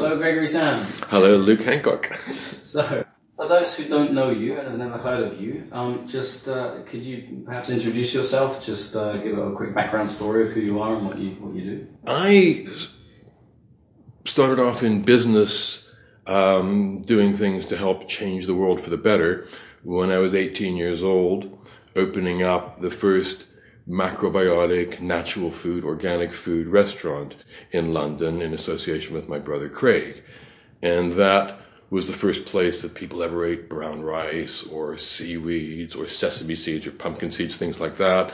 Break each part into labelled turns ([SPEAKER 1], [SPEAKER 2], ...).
[SPEAKER 1] Hello, Gregory Sams.
[SPEAKER 2] Hello, Luke Hancock.
[SPEAKER 1] So, for those who don't know you and have never heard of you, um, just uh, could you perhaps introduce yourself? Just uh, give a quick background story of who you are and what you what you do.
[SPEAKER 2] I started off in business, um, doing things to help change the world for the better. When I was 18 years old, opening up the first macrobiotic, natural food, organic food restaurant in London in association with my brother Craig. And that was the first place that people ever ate brown rice or seaweeds or sesame seeds or pumpkin seeds, things like that.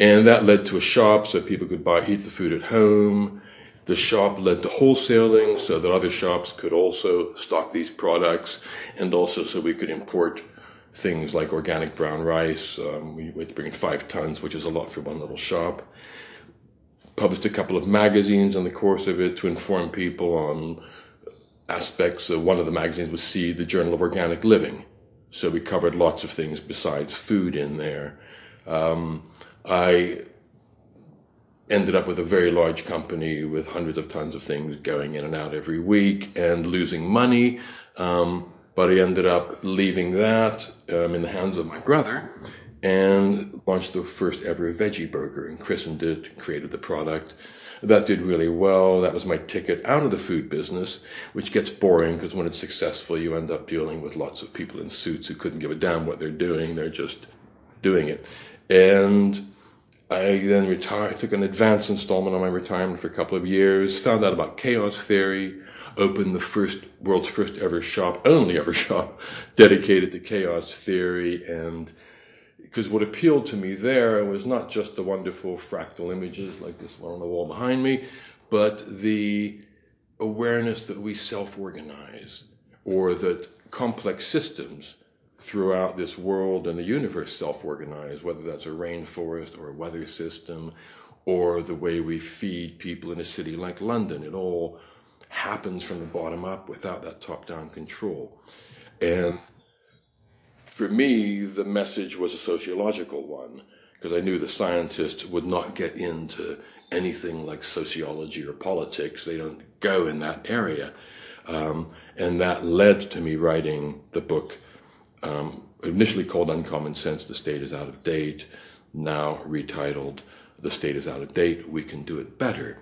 [SPEAKER 2] And that led to a shop so people could buy, eat the food at home. The shop led to wholesaling so that other shops could also stock these products and also so we could import things like organic brown rice. Um, we had to bring five tons, which is a lot for one little shop. Published a couple of magazines in the course of it to inform people on aspects. Of, one of the magazines was Seed, the Journal of Organic Living. So we covered lots of things besides food in there. Um, I ended up with a very large company with hundreds of tons of things going in and out every week and losing money. Um, but I ended up leaving that um, in the hands of my brother and launched the first ever veggie burger and christened it, created the product. That did really well. That was my ticket out of the food business, which gets boring because when it's successful, you end up dealing with lots of people in suits who couldn't give a damn what they're doing. They're just doing it. And I then retired, took an advance installment on my retirement for a couple of years, found out about chaos theory, opened the first world's first ever shop, only ever shop, dedicated to chaos theory. And because what appealed to me there was not just the wonderful fractal images like this one on the wall behind me, but the awareness that we self organize or that complex systems throughout this world and the universe self organize, whether that's a rainforest or a weather system or the way we feed people in a city like London. It all happens from the bottom up without that top down control. And for me, the message was a sociological one because I knew the scientists would not get into anything like sociology or politics. They don't go in that area. Um, and that led to me writing the book, um, initially called Uncommon Sense The State is Out of Date, now retitled The State is Out of Date, We Can Do It Better.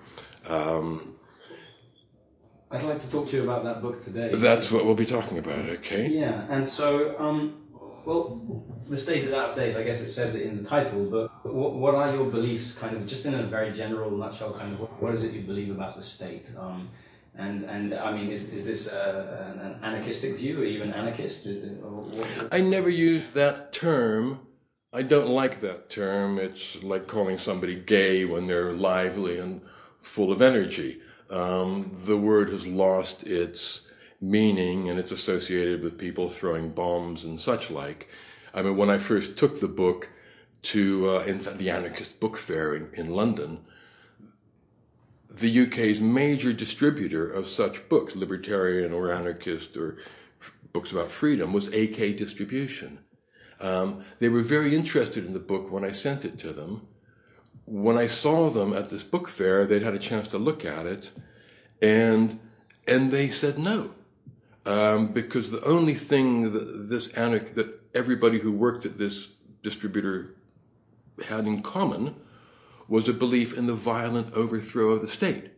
[SPEAKER 2] Um,
[SPEAKER 1] I'd like to talk to you about that book today.
[SPEAKER 2] That's what we'll be talking about, okay?
[SPEAKER 1] Yeah, and so, um, well, the state is out of date. I guess it says it in the title. But what, what are your beliefs, kind of, just in a very general nutshell, kind of, what, what is it you believe about the state? Um, and and I mean, is is this uh, an anarchistic view, or even anarchist?
[SPEAKER 2] I never use that term. I don't like that term. It's like calling somebody gay when they're lively and full of energy um, the word has lost its meaning and it's associated with people throwing bombs and such like. I mean, when I first took the book to uh, in the Anarchist Book Fair in, in London, the UK's major distributor of such books, libertarian or anarchist or f- books about freedom, was AK Distribution. Um, they were very interested in the book when I sent it to them when I saw them at this book fair, they'd had a chance to look at it, and and they said no, um, because the only thing that this anarch that everybody who worked at this distributor had in common was a belief in the violent overthrow of the state.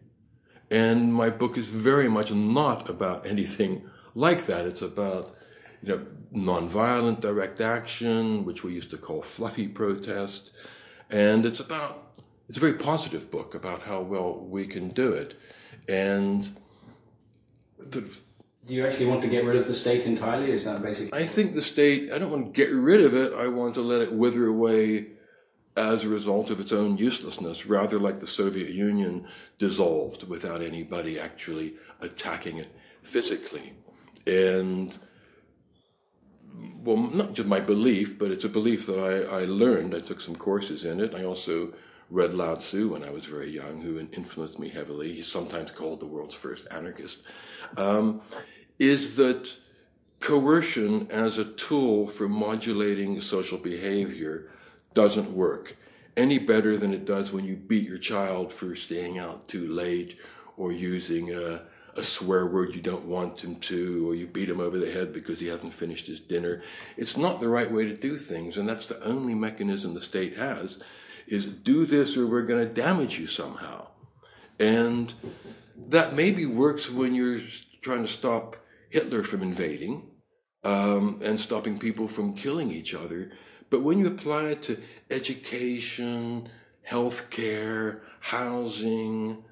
[SPEAKER 2] And my book is very much not about anything like that. It's about you know nonviolent direct action, which we used to call fluffy protest and it's about, it's a very positive book about how well we can do it. And
[SPEAKER 1] the, do you actually want to get rid of the state entirely? Is that basically?
[SPEAKER 2] I think the state, I don't want to get rid of it. I want to let it wither away as a result of its own uselessness, rather like the Soviet Union dissolved without anybody actually attacking it physically. And well, not just my belief, but it's a belief that I, I learned. I took some courses in it. I also read Lao Tzu when I was very young, who influenced me heavily. He's sometimes called the world's first anarchist. Um, is that coercion as a tool for modulating social behavior doesn't work any better than it does when you beat your child for staying out too late or using a, a swear word you don't want him to, or you beat him over the head because he hasn't finished his dinner. It's not the right way to do things, and that's the only mechanism the state has is do this or we're going to damage you somehow. And that maybe works when you're trying to stop Hitler from invading um, and stopping people from killing each other. But when you apply it to education, healthcare, housing,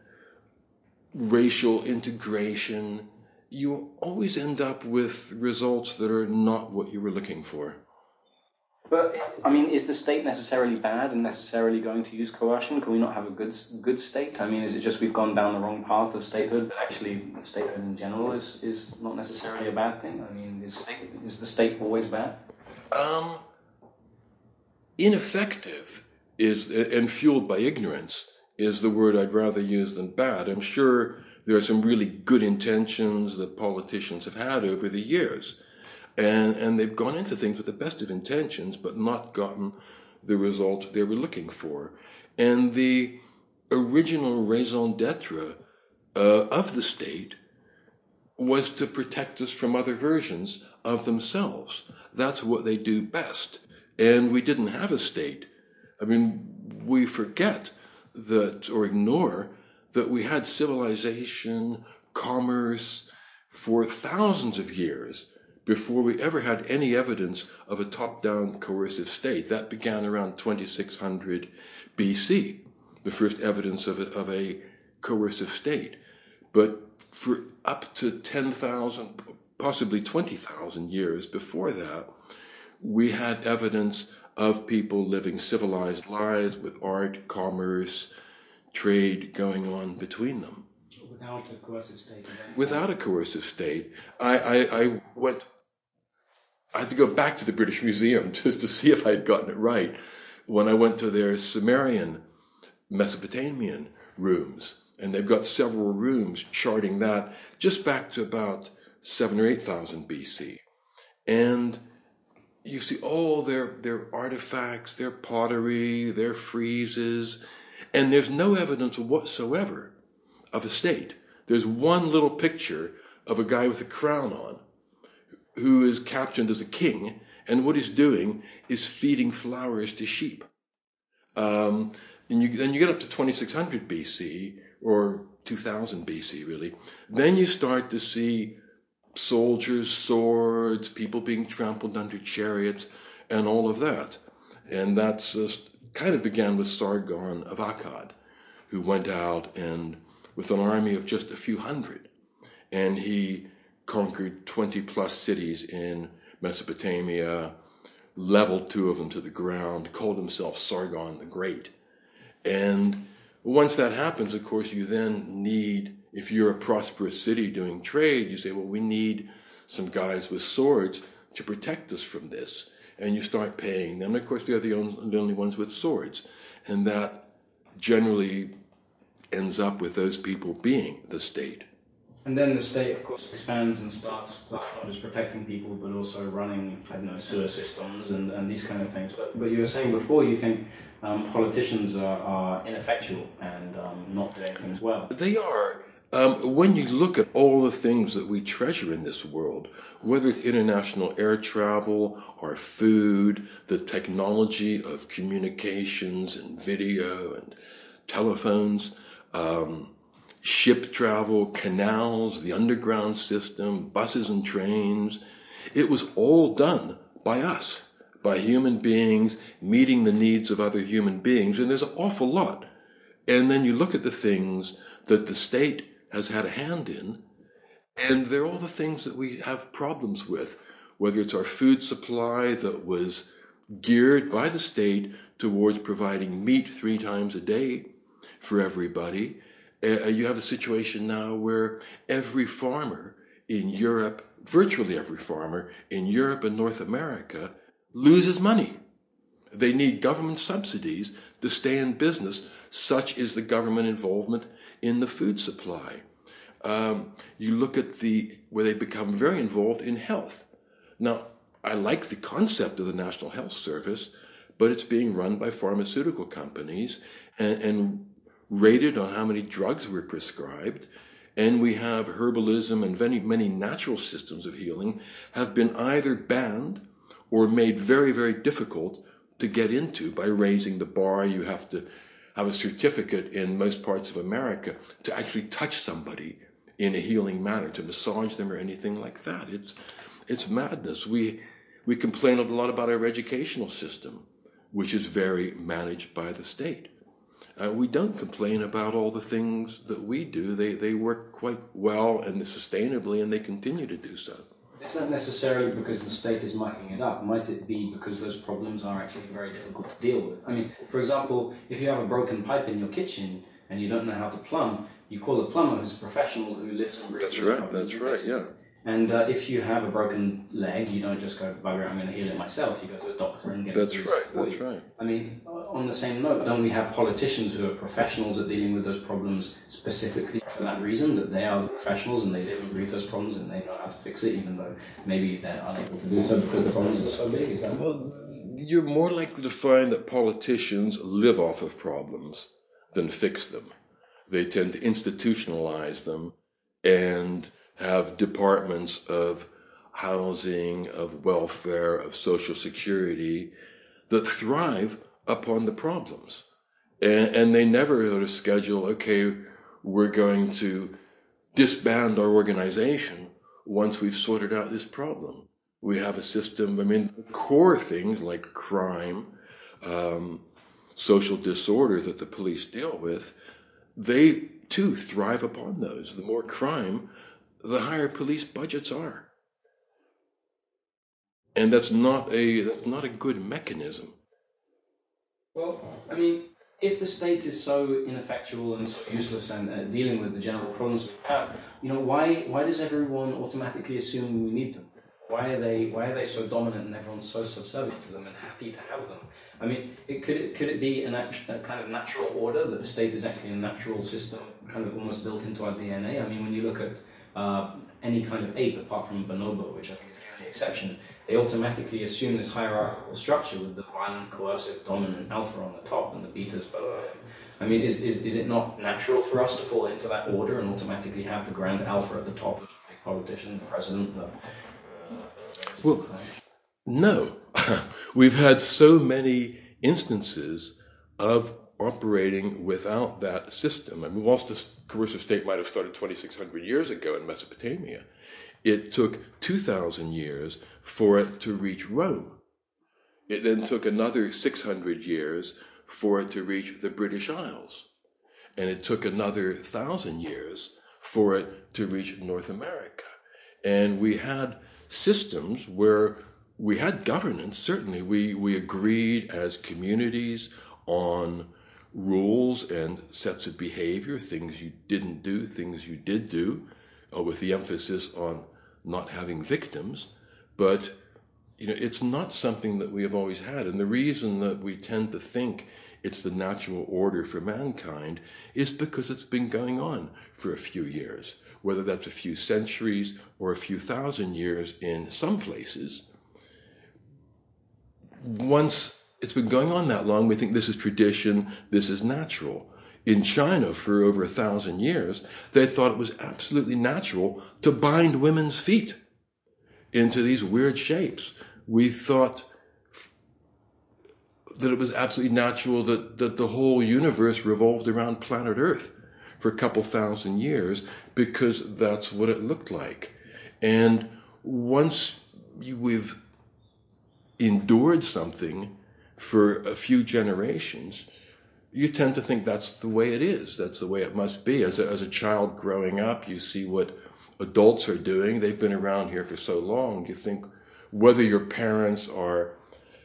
[SPEAKER 2] racial integration, you always end up with results that are not what you were looking for.
[SPEAKER 1] But I mean, is the state necessarily bad and necessarily going to use coercion? Can we not have a good good state? I mean, is it just we've gone down the wrong path of statehood, but actually statehood in general is, is not necessarily a bad thing? I mean, is state, is the state always bad?
[SPEAKER 2] Um, ineffective is and fueled by ignorance is the word I'd rather use than bad. I'm sure there are some really good intentions that politicians have had over the years. And, and they've gone into things with the best of intentions, but not gotten the result they were looking for. And the original raison d'etre uh, of the state was to protect us from other versions of themselves. That's what they do best. And we didn't have a state. I mean, we forget that or ignore that we had civilization, commerce for thousands of years before we ever had any evidence of a top down coercive state. That began around 2600 BC, the first evidence of a, of a coercive state. But for up to 10,000, possibly 20,000 years before that, we had evidence of people living civilized lives with art, commerce, trade going on between them.
[SPEAKER 1] Without a coercive state.
[SPEAKER 2] Without a coercive state. I, I, I went I had to go back to the British Museum just to see if I had gotten it right when I went to their Sumerian Mesopotamian rooms. And they've got several rooms charting that just back to about seven or eight thousand BC. And you see all their, their artifacts, their pottery, their friezes, and there's no evidence whatsoever of a state. There's one little picture of a guy with a crown on who is captioned as a king, and what he's doing is feeding flowers to sheep. Um, and you, then you get up to 2600 BC, or 2000 BC, really. Then you start to see soldiers, swords, people being trampled under chariots, and all of that. And that's just kind of began with Sargon of Akkad, who went out and with an army of just a few hundred, and he conquered 20 plus cities in Mesopotamia, leveled two of them to the ground, called himself Sargon the Great. And once that happens, of course, you then need, if you're a prosperous city doing trade, you say, well, we need some guys with swords to protect us from this. And you start paying them. And of course, they're the only ones with swords. And that generally ends up with those people being the state.
[SPEAKER 1] And then the state, of course, expands and starts not just protecting people, but also running, I don't know, sewer systems and, and these kind of things. But, but you were saying before, you think um, politicians are, are, ineffectual and um, not doing things well.
[SPEAKER 2] They are. Um, when you look at all the things that we treasure in this world, whether it's international air travel, our food, the technology of communications and video and telephones, um, ship travel, canals, the underground system, buses and trains. It was all done by us, by human beings meeting the needs of other human beings. And there's an awful lot. And then you look at the things that the state has had a hand in, and they're all the things that we have problems with, whether it's our food supply that was geared by the state towards providing meat three times a day for everybody, uh, you have a situation now where every farmer in Europe, virtually every farmer in Europe and North America, loses money. They need government subsidies to stay in business. Such is the government involvement in the food supply. Um, you look at the where they become very involved in health. Now, I like the concept of the National Health Service, but it's being run by pharmaceutical companies, and, and rated on how many drugs were prescribed, and we have herbalism and many, many natural systems of healing have been either banned or made very, very difficult to get into by raising the bar. You have to have a certificate in most parts of America to actually touch somebody in a healing manner, to massage them or anything like that. It's, it's madness. We, we complain a lot about our educational system, which is very managed by the state. Uh, we don't complain about all the things that we do. They, they work quite well and sustainably, and they continue to do so.
[SPEAKER 1] Is that necessarily because the state is mucking it up? Might it be because those problems are actually very difficult to deal with? I mean, for example, if you have a broken pipe in your kitchen and you don't know how to plumb, you call a plumber who's a professional who lives and breathes.
[SPEAKER 2] That's right. That's right. Yeah.
[SPEAKER 1] And uh, if you have a broken leg, you don't just go, bugger, I'm going to heal it myself. You go to a doctor and get
[SPEAKER 2] That's
[SPEAKER 1] it
[SPEAKER 2] right. That's
[SPEAKER 1] you.
[SPEAKER 2] right.
[SPEAKER 1] I mean, on the same note, don't we have politicians who are professionals at dealing with those problems specifically for that reason, that they are the professionals and they live and breathe those problems and they know how to fix it, even though maybe they're unable to do so because the problems are so big? Is that
[SPEAKER 2] Well, you're more likely to find that politicians live off of problems than fix them. They tend to institutionalize them and have departments of housing, of welfare, of social security that thrive upon the problems. And, and they never sort of schedule, okay, we're going to disband our organization once we've sorted out this problem. We have a system, I mean, core things like crime, um, social disorder that the police deal with, they too thrive upon those. The more crime, the higher police budgets are. And that's not a that's not a good mechanism.
[SPEAKER 1] Well, I mean, if the state is so ineffectual and so useless and uh, dealing with the general problems we have, you know, why why does everyone automatically assume we need them? Why are they why are they so dominant and everyone's so subservient to them and happy to have them? I mean, it, could it could it be an act, a kind of natural order that the state is actually a natural system, kind of almost built into our DNA? I mean, when you look at uh, any kind of ape apart from bonobo, which I think is the only exception, they automatically assume this hierarchical structure with the violent, coercive, dominant alpha on the top and the betas below. I mean, is, is, is it not natural for us to fall into that order and automatically have the grand alpha at the top, of the politician, the president, the,
[SPEAKER 2] Well, no. We've had so many instances of operating without that system. I mean, whilst the coercive state might have started 2,600 years ago in Mesopotamia, it took 2,000 years for it to reach Rome. It then took another 600 years for it to reach the British Isles. And it took another thousand years for it to reach North America. And we had systems where we had governance, certainly. We, we agreed as communities on rules and sets of behavior, things you didn't do, things you did do, uh, with the emphasis on not having victims. But you know, it's not something that we have always had. And the reason that we tend to think it's the natural order for mankind is because it's been going on for a few years, whether that's a few centuries or a few thousand years in some places. Once it's been going on that long, we think this is tradition, this is natural. In China, for over a thousand years, they thought it was absolutely natural to bind women's feet into these weird shapes. We thought that it was absolutely natural that, that the whole universe revolved around planet Earth for a couple thousand years because that's what it looked like. And once you, we've endured something for a few generations, you tend to think that's the way it is. That's the way it must be. As a, as a child growing up, you see what adults are doing. They've been around here for so long. You think whether your parents are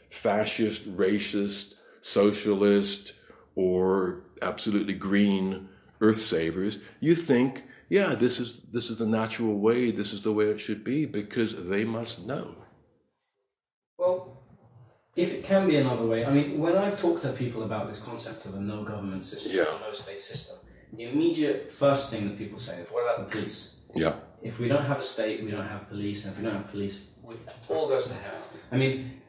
[SPEAKER 2] fascist, racist, socialist, or absolutely green earth savers, you think, yeah, this is this is the natural way, this is the way it should be, because they must know.
[SPEAKER 1] If it can be another way, I mean, when I've talked to people about this concept of a no government system,
[SPEAKER 2] Yeah.
[SPEAKER 1] no state system, the immediate first thing that people say is, what about the police?
[SPEAKER 2] Yeah.
[SPEAKER 1] If we don't have a state, we don't have police, and if we don't have police, we, all goes to hell. I mean,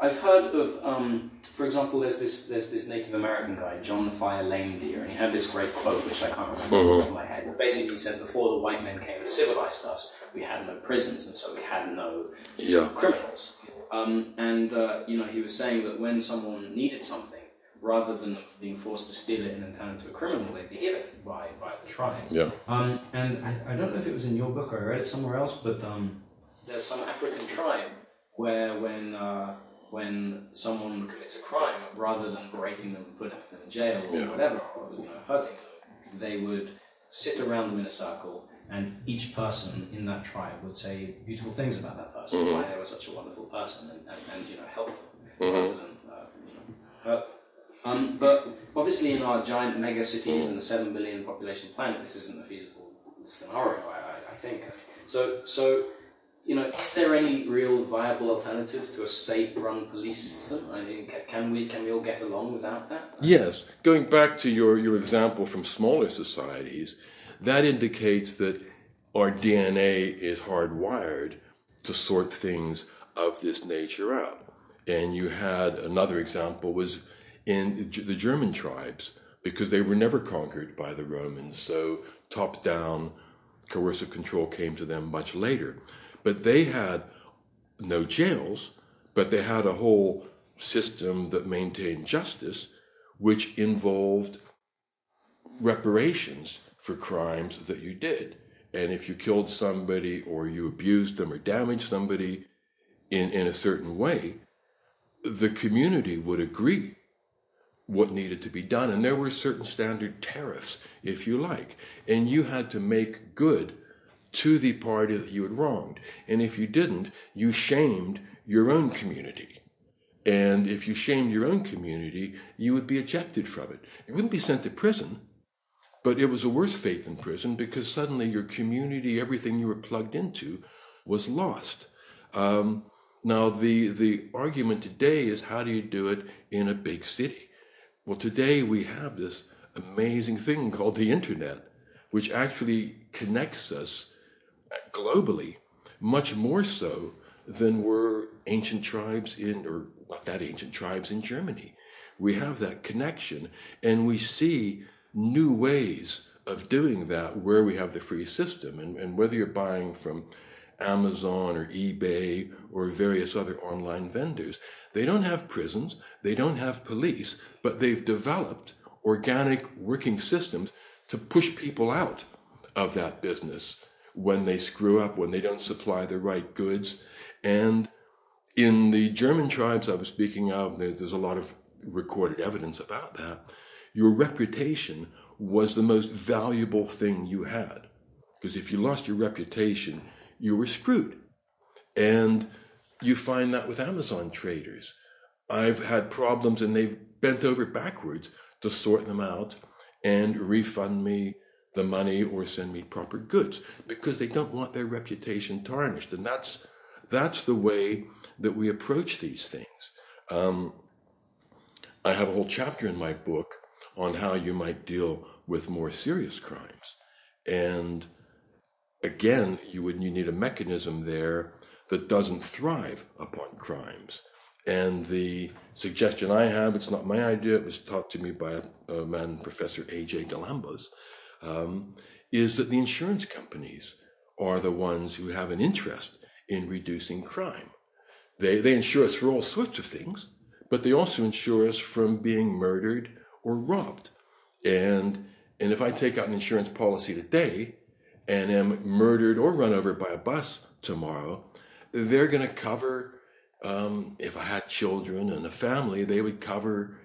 [SPEAKER 1] I've heard of, um, for example, there's this there's this Native American guy, John Fire Lame Deer, and he had this great quote which I can't remember mm-hmm. off my head. But basically, he said, "Before the white men came and civilized us, we had no prisons, and so we had no yeah. criminals." Um, and uh, you know, he was saying that when someone needed something, rather than being forced to steal it and then turn into a criminal, they'd be given by by the tribe.
[SPEAKER 2] Yeah.
[SPEAKER 1] Um, and I, I don't know if it was in your book or I read it somewhere else, but um, there's some African tribe where when uh, when someone commits a crime, rather than berating them and putting them in jail or yeah. whatever, or you know, hurting them, they would sit around them in a circle, and each person in that tribe would say beautiful things about that person, mm-hmm. why they were such a wonderful person, and, and, and you know, help them mm-hmm. rather than uh, you know, hurt them. Um, but obviously, in our giant mega cities and the seven billion population planet, this isn't a feasible scenario. I, I think. So, so you know, is there any real viable alternative to a state-run police system? I mean, can we can we all get along without that?
[SPEAKER 2] Yes. Going back to your your example from smaller societies, that indicates that our DNA is hardwired to sort things of this nature out. And you had another example was in the German tribes because they were never conquered by the Romans. So top-down coercive control came to them much later. But they had no jails, but they had a whole system that maintained justice, which involved reparations for crimes that you did. And if you killed somebody or you abused them or damaged somebody in, in a certain way, the community would agree what needed to be done. And there were certain standard tariffs, if you like. And you had to make good to the party that you had wronged. And if you didn't, you shamed your own community. And if you shamed your own community, you would be ejected from it. You wouldn't be sent to prison, but it was a worse fate than prison because suddenly your community, everything you were plugged into, was lost. Um, now, the, the argument today is how do you do it in a big city? Well, today we have this amazing thing called the internet, which actually connects us globally, much more so than were ancient tribes in, or not that ancient tribes in Germany. We have that connection, and we see new ways of doing that where we have the free system. And, and whether you're buying from Amazon or eBay or various other online vendors, they don't have prisons, they don't have police, but they've developed organic working systems to push people out of that business when they screw up, when they don't supply the right goods. And in the German tribes I was speaking of, there's a lot of recorded evidence about that. Your reputation was the most valuable thing you had. Because if you lost your reputation, you were screwed. And you find that with Amazon traders. I've had problems and they've bent over backwards to sort them out and refund me the money or send me proper goods because they don't want their reputation tarnished. And that's, that's the way that we approach these things. Um, I have a whole chapter in my book on how you might deal with more serious crimes. And again, you would you need a mechanism there that doesn't thrive upon crimes. And the suggestion I have, it's not my idea, it was taught to me by a, a man, Professor A.J. Galambos, um, is that the insurance companies are the ones who have an interest in reducing crime. They, they insure us for all sorts of things, but they also insure us from being murdered or robbed. And, and if I take out an insurance policy today and am murdered or run over by a bus tomorrow, they're going to cover, um, if I had children and a family, they would cover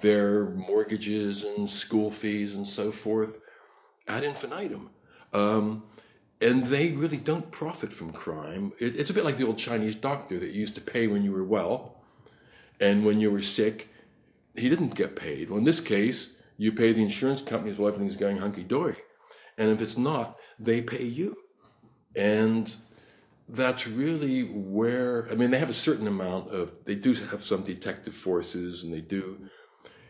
[SPEAKER 2] their mortgages and school fees and so forth ad infinitum. Um, and they really don't profit from crime. It, it's a bit like the old Chinese doctor that used to pay when you were well, and when you were sick, he didn't get paid. Well, in this case, you pay the insurance companies while everything's going hunky dory, and if it's not, they pay you, and that's really where I mean they have a certain amount of they do have some detective forces and they do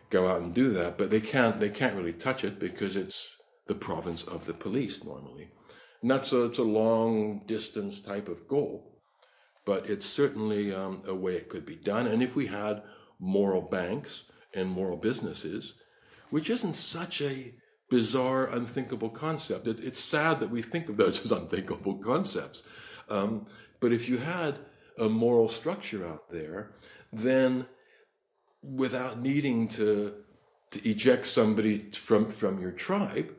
[SPEAKER 2] go out and do that, but they can't they can't really touch it because it's the province of the police normally. And that's a, it's a long distance type of goal. but it's certainly um, a way it could be done. And if we had moral banks and moral businesses, which isn't such a bizarre, unthinkable concept. It, it's sad that we think of those as unthinkable concepts. Um, but if you had a moral structure out there, then without needing to to eject somebody from from your tribe,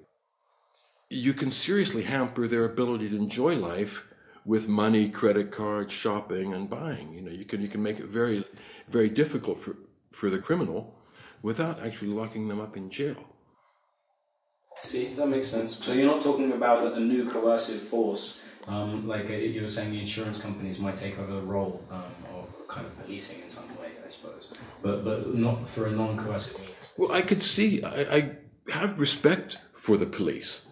[SPEAKER 2] you can seriously hamper their ability to enjoy life with money, credit cards, shopping, and buying. You know, you can you can make it very very difficult for for the criminal without actually locking them up in jail.
[SPEAKER 1] See, that makes sense. So you're not talking about a new coercive force, um, like uh, you were saying the insurance companies might take over the role um, of kind of policing in some way, I suppose, but but not for a non-coercive means.
[SPEAKER 2] Well, I could see. I, I have respect for the police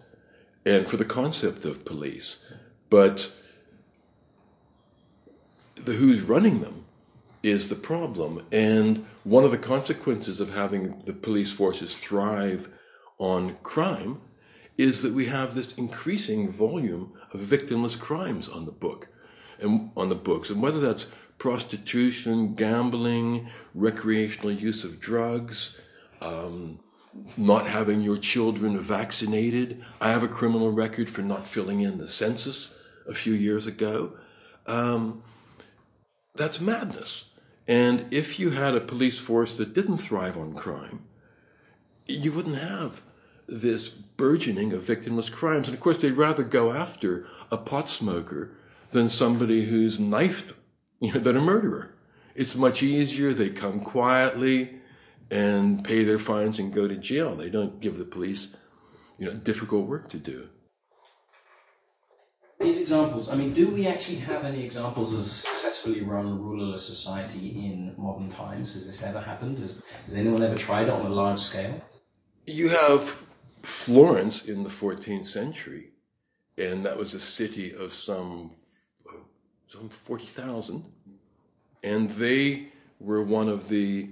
[SPEAKER 2] and for the concept of police, but the who's running them is the problem. And one of the consequences of having the police forces thrive on crime is that we have this increasing volume of victimless crimes on the book and on the books. And whether that's prostitution, gambling, recreational use of drugs, um, not having your children vaccinated. I have a criminal record for not filling in the census a few years ago. Um, that's madness. And if you had a police force that didn't thrive on crime, you wouldn't have this burgeoning of victimless crimes. And of course, they'd rather go after a pot smoker than somebody who's knifed, you know, than a murderer. It's much easier. They come quietly and pay their fines and go to jail. They don't give the police, you know, difficult work to do.
[SPEAKER 1] These examples, I mean, do we actually have any examples of successfully run rulerless society in modern times? Has this ever happened? Has, has anyone ever tried it on a large scale?
[SPEAKER 2] You have Florence in the 14th century, and that was a city of some, some 40,000. And they were one of the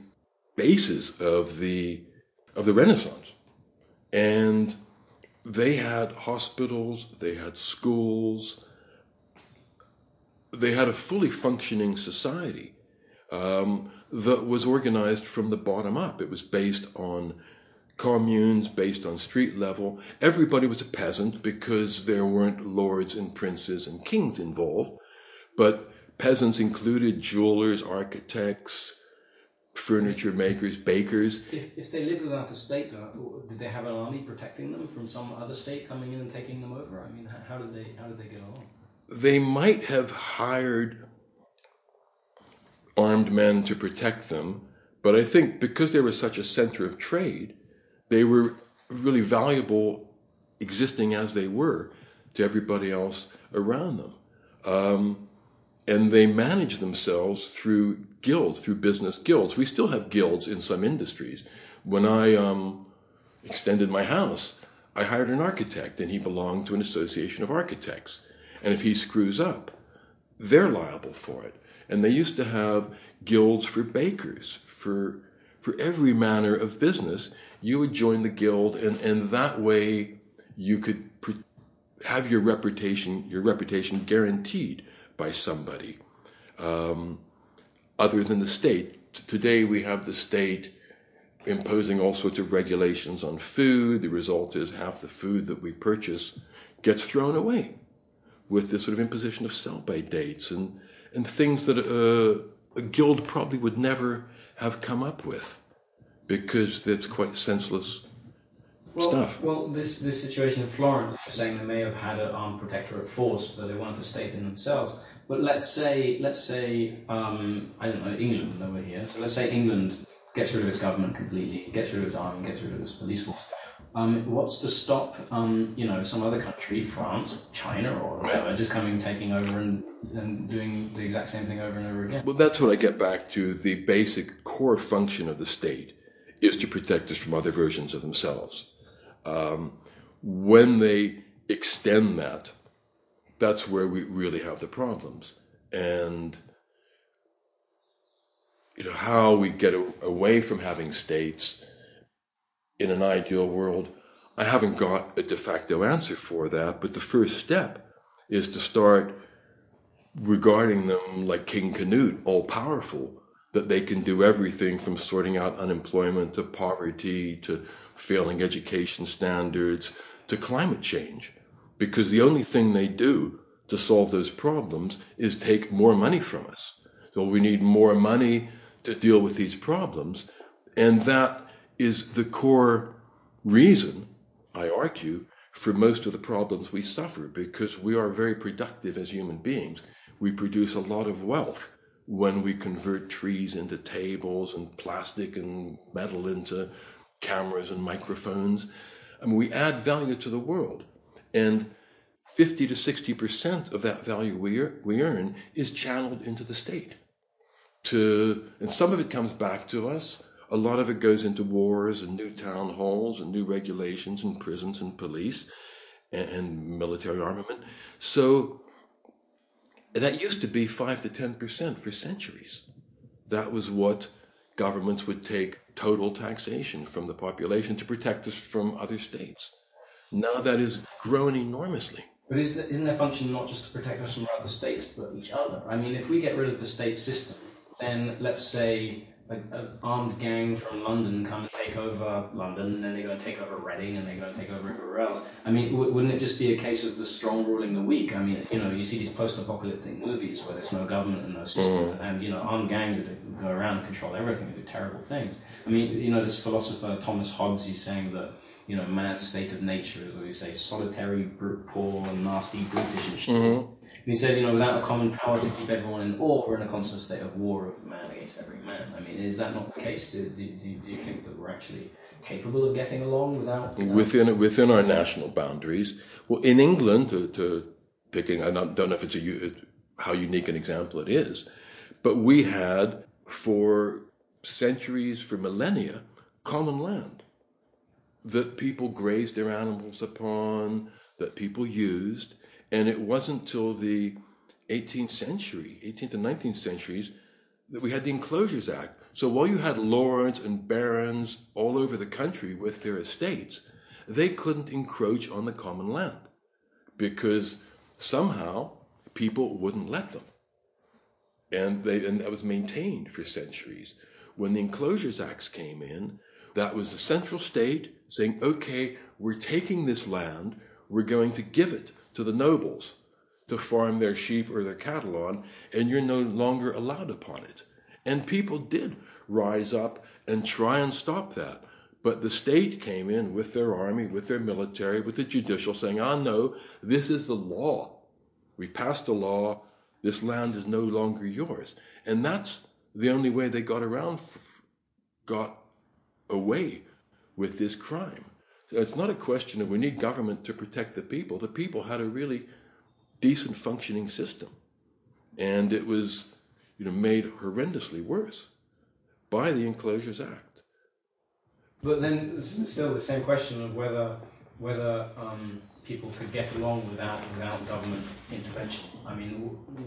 [SPEAKER 2] bases of the, of the Renaissance. And they had hospitals, they had schools, they had a fully functioning society um, that was organized from the bottom up. It was based on communes, based on street level. Everybody was a peasant because there weren't lords and princes and kings involved, but peasants included jewelers, architects, furniture makers, bakers.
[SPEAKER 1] If, if they lived without a state, did they have an army protecting them from some other state coming in and taking them over? I mean, how, did they how did they get along?
[SPEAKER 2] They might have hired armed men to protect them, but I think because they were such a center of trade, they were really valuable existing as they were to everybody else around them. Um, and they manage themselves through guilds, through business guilds. We still have guilds in some industries. When I um, extended my house, I hired an architect, and he belonged to an association of architects. And if he screws up, they're liable for it. And they used to have guilds for bakers, for for every manner of business. You would join the guild, and, and that way you could pre- have your reputation your reputation guaranteed by somebody. Um, other than the state. Today we have the state imposing all sorts of regulations on food. The result is half the food that we purchase gets thrown away with this sort of imposition of sell by dates and, and things that a, a guild probably would never have come up with because that's quite senseless
[SPEAKER 1] well,
[SPEAKER 2] stuff.
[SPEAKER 1] Well, this, this situation in Florence, saying they may have had an armed protectorate force, but they wanted to state in themselves. But let's say, let's say, um, I don't know, England over here. So let's say England gets rid of its government completely, gets rid of its army, gets rid of its police force. Um, what's to stop, um, you know, some other country, France, China, or whatever, just coming, taking over, and, and doing the exact same thing over and over again?
[SPEAKER 2] Well, that's what I get back to. The basic core function of the state is to protect us from other versions of themselves. Um, when they extend that that's where we really have the problems. And you know how we get away from having states in an ideal world. I haven't got a de facto answer for that, but the first step is to start regarding them like King Canute, all powerful, that they can do everything from sorting out unemployment to poverty to failing education standards to climate change. Because the only thing they do to solve those problems is take more money from us. So we need more money to deal with these problems. And that is the core reason, I argue, for most of the problems we suffer because we are very productive as human beings. We produce a lot of wealth when we convert trees into tables and plastic and metal into cameras and microphones. Mean, we add value to the world. And 50 to 60% of that value we, we earn is channeled into the state. To, and some of it comes back to us. A lot of it goes into wars and new town halls and new regulations and prisons and police and, and military armament. So that used to be 5 to 10% for centuries. That was what governments would take total taxation from the population to protect us from other states. Now that has grown enormously.
[SPEAKER 1] But isn't their function not just to protect us from other states, but each other? I mean, if we get rid of the state system, then let's say an armed gang from London come and take over London, and then they go and take over Reading, and they go and take over everywhere else. I mean, w- wouldn't it just be a case of the strong ruling the weak? I mean, you know, you see these post-apocalyptic movies where there's no government and no system, mm. and you know, armed gangs that go around and control everything and do terrible things. I mean, you know, this philosopher Thomas Hobbes, he's saying that you know, man's state of nature, as we say, solitary, brute, poor, nasty, brutish, and mm-hmm. And he said, you know, without a common power to keep everyone in awe, we're in a constant state of war of man against every man. I mean, is that not the case? Do, do, do, do you think that we're actually capable of getting along without?
[SPEAKER 2] Within, within our national boundaries. Well, in England, to, to picking, I don't know if it's a, how unique an example it is, but we had for centuries, for millennia, common land that people grazed their animals upon, that people used. And it wasn't till the 18th century, 18th and 19th centuries, that we had the Enclosures Act. So while you had lords and barons all over the country with their estates, they couldn't encroach on the common land because somehow people wouldn't let them. And, they, and that was maintained for centuries. When the Enclosures Acts came in, that was the central state saying, okay, we're taking this land, we're going to give it to the nobles to farm their sheep or their cattle on, and you're no longer allowed upon it. And people did rise up and try and stop that. But the state came in with their army, with their military, with the judicial, saying, ah, no, this is the law. We've passed a law. This land is no longer yours. And that's the only way they got around, got away with this crime. It's not a question of we need government to protect the people. The people had a really decent functioning system. And it was you know, made horrendously worse by the Enclosures Act.
[SPEAKER 1] But then still the same question of whether whether um, people could get along without without government intervention. I mean,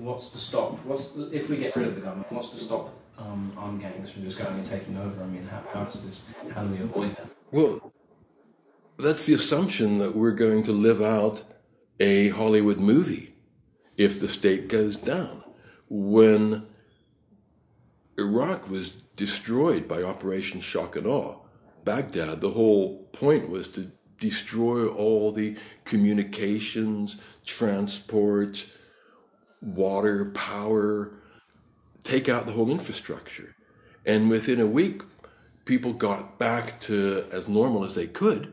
[SPEAKER 1] what's to stop? What's the, if we get rid of the government? What's to stop um, armed gangs from just going and taking over? I mean, how, how does this? How do we avoid that?
[SPEAKER 2] Well, that's the assumption that we're going to live out a Hollywood movie if the state goes down. When Iraq was destroyed by Operation Shock and Awe, Baghdad, the whole point was to destroy all the communications, transport, water, power, take out the whole infrastructure. And within a week, people got back to as normal as they could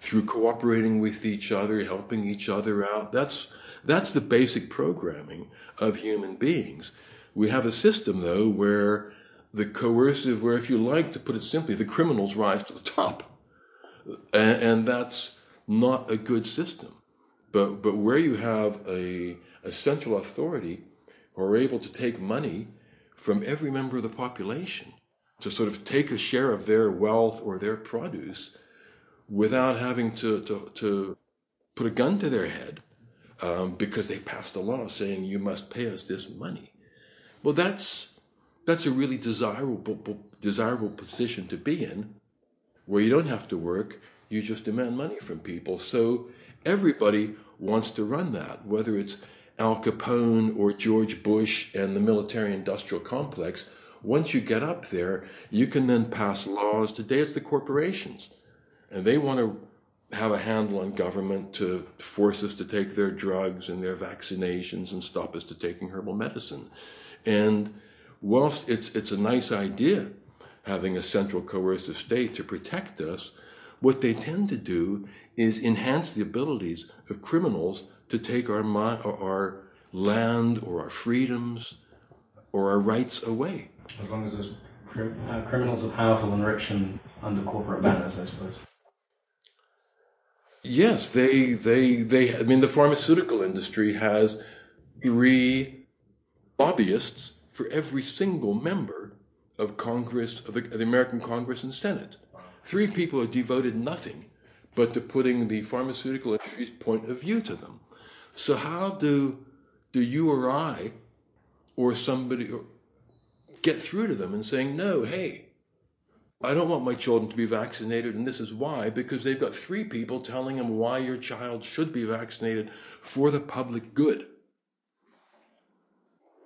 [SPEAKER 2] through cooperating with each other, helping each other out. That's, that's the basic programming of human beings. We have a system, though, where the coercive, where if you like to put it simply, the criminals rise to the top. And, and that's not a good system. But, but where you have a, a central authority who are able to take money from every member of the population to sort of take a share of their wealth or their produce without having to, to, to put a gun to their head um, because they passed a law saying you must pay us this money. Well, that's, that's a really desirable, desirable position to be in where you don't have to work, you just demand money from people. So everybody wants to run that, whether it's Al Capone or George Bush and the military industrial complex, once you get up there, you can then pass laws. Today it's the corporations. And they want to have a handle on government to force us to take their drugs and their vaccinations and stop us to taking herbal medicine. And whilst it's, it's a nice idea having a central coercive state to protect us, what they tend to do is enhance the abilities of criminals to take our, our land or our freedoms or our rights away.
[SPEAKER 1] As long as those uh, criminals are powerful and rich and under corporate banners, I suppose.
[SPEAKER 2] Yes, they, they, they, I mean, the pharmaceutical industry has three lobbyists for every single member of Congress, of the, of the American Congress and Senate. Three people are devoted nothing but to putting the pharmaceutical industry's point of view to them. So how do, do you or I or somebody get through to them and saying, no, hey, I don't want my children to be vaccinated, and this is why, because they've got three people telling them why your child should be vaccinated for the public good.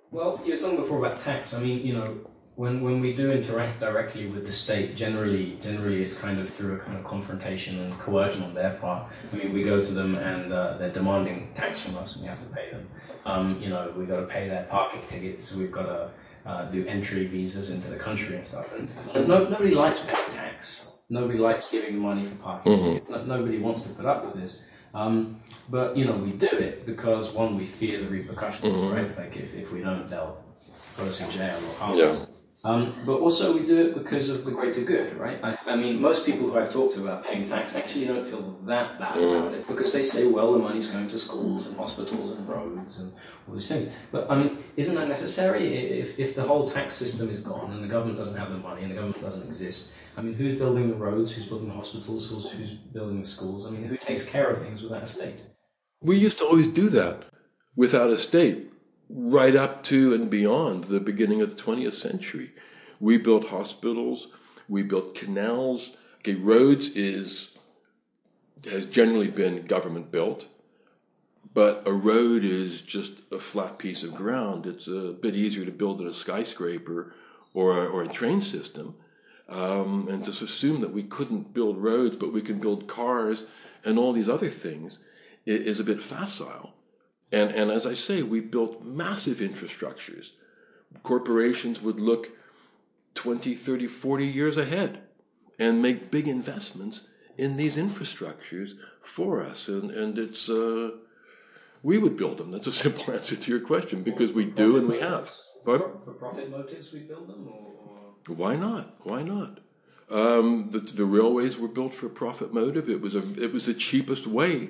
[SPEAKER 1] Well, you were talking before about tax. I mean, you know, when when we do interact directly with the state, generally generally it's kind of through a kind of confrontation and coercion on their part. I mean, we go to them and uh, they're demanding tax from us, and we have to pay them. Um, you know, we've got to pay their parking tickets. We've got to uh, do entry visas into the country and stuff. And no, nobody likes paying tax. Nobody likes giving money for parking mm-hmm. tickets. No, nobody wants to put up with this. Um, but you know, we do it because one, we fear the repercussions, mm-hmm. right? Like if, if we don't, they'll put us in jail or harm yeah. us. Um, but also we do it because of the greater good, right? I, I, mean, most people who I've talked to about paying tax actually don't feel that bad about it because they say, well, the money's going to schools and hospitals and roads and all these things. But I mean, isn't that necessary? If, if the whole tax system is gone and the government doesn't have the money and the government doesn't exist, I mean, who's building the roads? Who's building the hospitals? Who's, who's building the schools? I mean, who takes care of things without a state?
[SPEAKER 2] We used to always do that without a state right up to and beyond the beginning of the 20th century. We built hospitals, we built canals. Okay, roads is has generally been government built, but a road is just a flat piece of ground. It's a bit easier to build than a skyscraper or or a train system. Um, and to assume that we couldn't build roads, but we can build cars and all these other things is a bit facile. And, and as I say, we built massive infrastructures. Corporations would look 20, 30, 40 years ahead and make big investments in these infrastructures for us. And, and it's, uh, we would build them. That's a simple answer to your question because we do and we have.
[SPEAKER 1] But, for profit motives, we build them? Or,
[SPEAKER 2] Why not? Why not? Um, the, the railways were built for profit motive. It was a, it was the cheapest way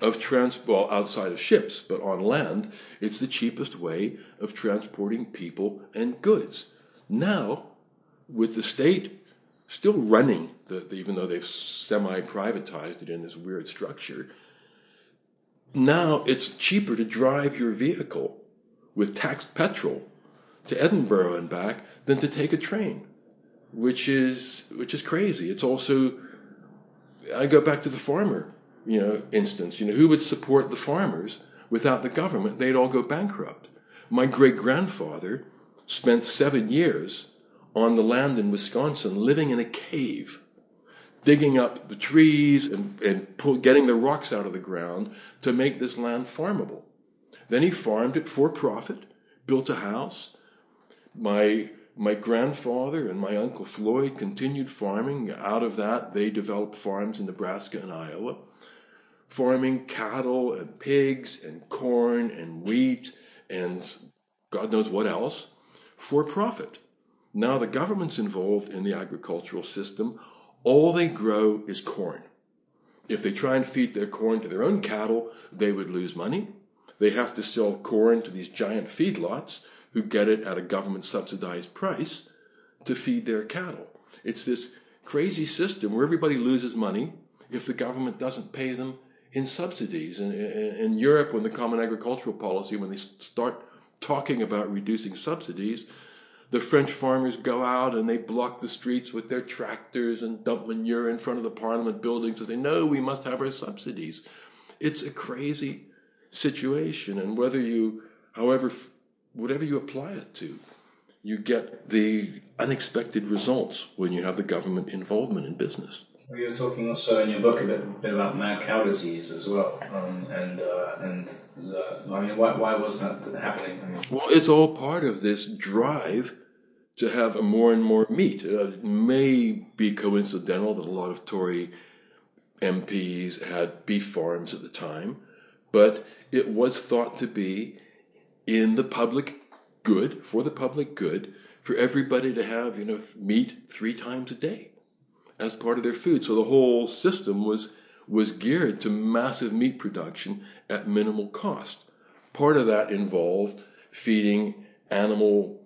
[SPEAKER 2] of transport, outside of ships, but on land, it's the cheapest way of transporting people and goods. Now, with the state still running, the, the, even though they've semi privatized it in this weird structure, now it's cheaper to drive your vehicle with taxed petrol to Edinburgh and back than to take a train, which is which is crazy. It's also I go back to the farmer you know, instance, you know, who would support the farmers without the government? They'd all go bankrupt. My great grandfather spent seven years on the land in Wisconsin living in a cave, digging up the trees and, and pull, getting the rocks out of the ground to make this land farmable. Then he farmed it for profit, built a house. My my grandfather and my uncle Floyd continued farming. Out of that, they developed farms in Nebraska and Iowa farming cattle and pigs and corn and wheat and God knows what else for profit. Now the government's involved in the agricultural system. All they grow is corn. If they try and feed their corn to their own cattle, they would lose money. They have to sell corn to these giant feedlots who get it at a government subsidized price to feed their cattle. It's this crazy system where everybody loses money if the government doesn't pay them in subsidies. In, Europe, when the Common Agricultural Policy, when they start talking about reducing subsidies, the French farmers go out and they block the streets with their tractors and dump manure in front of the parliament buildings and say, no, we must have our subsidies. It's a crazy situation, and whether you, however, whatever you apply it to, you get the unexpected results when you have the government involvement in business.
[SPEAKER 1] Well, you were talking also in your book a bit, bit about mad cow disease as well, um, and uh, and the, I mean, why, why was that happening? I mean,
[SPEAKER 2] well, it's all part of this drive to have more and more meat. Uh, it may be coincidental that a lot of Tory MPs had beef farms at the time, but it was thought to be in the public good, for the public good, for everybody to have, you know, meat three times a day as part of their food. So the whole system was was geared to massive meat production at minimal cost. Part of that involved feeding animal,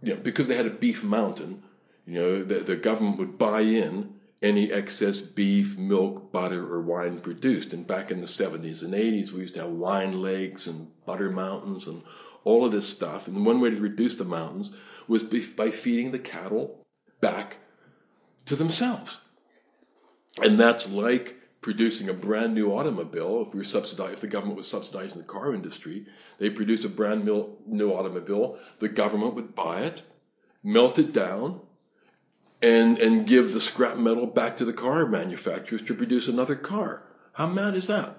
[SPEAKER 2] you know, because they had a beef mountain, you know, the, the government would buy in any excess beef, milk, butter, or wine produced. And back in the 70s and 80s, we used to have wine lakes and butter mountains and all of this stuff. And one way to reduce the mountains was by feeding the cattle back to themselves. And that's like producing a brand new automobile. If we were subsidized, if the government was subsidizing the car industry, they produce a brand new automobile. The government would buy it, melt it down, and and give the scrap metal back to the car manufacturers to produce another car. How mad is that?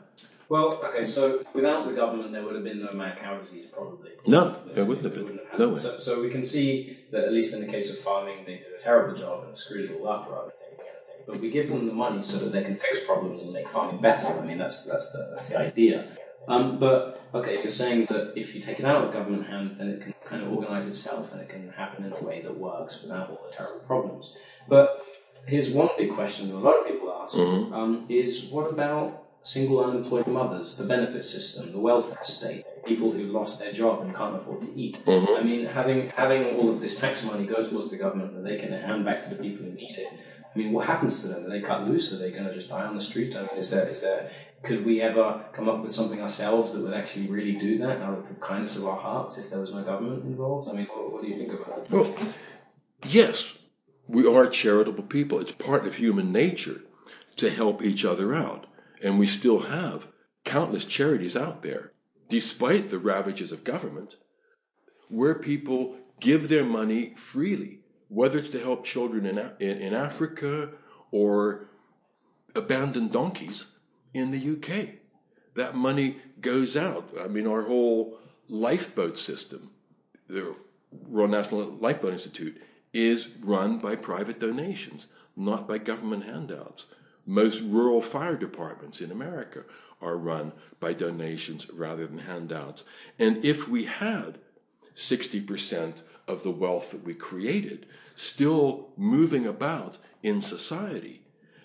[SPEAKER 1] Well, okay, so without the government, there would have been no mad cow disease, probably.
[SPEAKER 2] No, there wouldn't have been.
[SPEAKER 1] no way. So, so, we can see that, at least in the case of farming, they did a terrible job and screwed it all up rather than anything. But we give them the money so that they can fix problems and make farming better. I mean, that's, that's, the, that's the idea. Um, but, okay, you're saying that if you take it out of government hand, then it can kind of organize itself and it can happen in a way that works without all the terrible problems. But here's one big question that a lot of people ask mm-hmm. um, is what about single unemployed mothers, the benefit system, the welfare state, people who lost their job and can't afford to eat. Mm-hmm. I mean, having having all of this tax money go towards the government that they can hand back to the people who need it. I mean, what happens to them? Are they cut loose? Are they going to just die on the street? I mean, is there is there could we ever come up with something ourselves that would actually really do that out of the kindness of our hearts if there was no government involved? I mean, what, what do you think about it?
[SPEAKER 2] Well, yes, we are charitable people. It's part of human nature to help each other out. And we still have countless charities out there, despite the ravages of government, where people give their money freely, whether it's to help children in, in, in Africa or abandon donkeys in the UK. That money goes out. I mean, our whole lifeboat system, the Royal National Lifeboat Institute, is run by private donations, not by government handouts. Most rural fire departments in America are run by donations rather than handouts. And if we had 60% of the wealth that we created still moving about in society,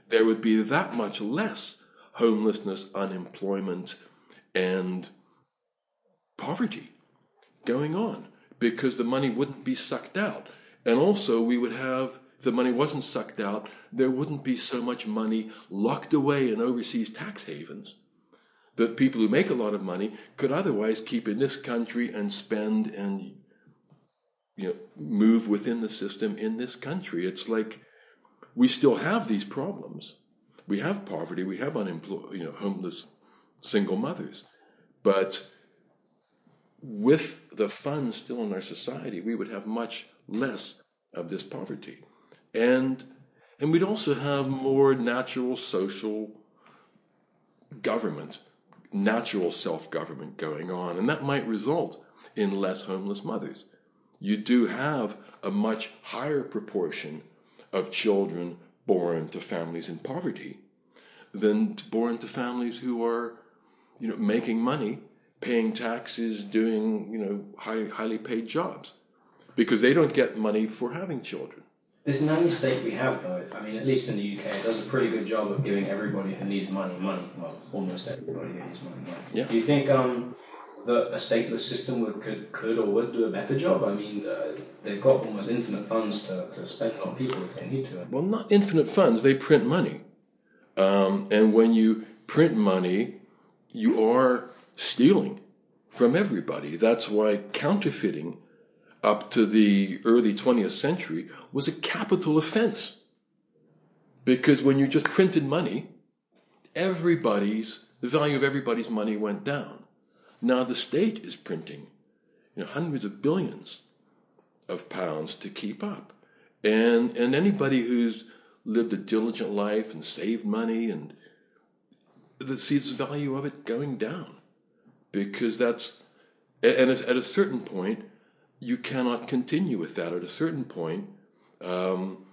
[SPEAKER 2] there would be that much less homelessness, unemployment, and poverty going on because the money wouldn't be sucked out. And also, we would have, if the money wasn't sucked out, there wouldn't be so much money locked away in overseas tax havens that people who make a lot of money could otherwise keep in this country and spend and you know move within the system in this country. It's like we still have these problems. We have poverty, we have unemployed, you know, homeless single mothers. But with the funds still in our society, we would have much less of this poverty. And and we'd also have more natural social government, natural self government going on. And that might result in less homeless mothers. You do have a much higher proportion of children born to families in poverty than born to families who are, you know, making money, paying taxes, doing, you know, high, highly paid jobs. Because they don't get money for having children.
[SPEAKER 1] This nanny state we have, though, I mean, at least in the UK, it does a pretty good job of giving everybody who needs money money. Well, almost everybody who needs money money.
[SPEAKER 2] Yeah.
[SPEAKER 1] Do you think um, that a stateless system would could, could or would do a better job? I mean, uh, they've got almost infinite funds to, to spend on people if they need to.
[SPEAKER 2] Well, not infinite funds. They print money, um, and when you print money, you are stealing from everybody. That's why counterfeiting up to the early 20th century was a capital offense. Because when you just printed money, everybody's, the value of everybody's money went down. Now the state is printing you know, hundreds of billions of pounds to keep up. And, and anybody who's lived a diligent life and saved money and that sees the value of it going down because that's and at a certain point you cannot continue with that at a certain point um,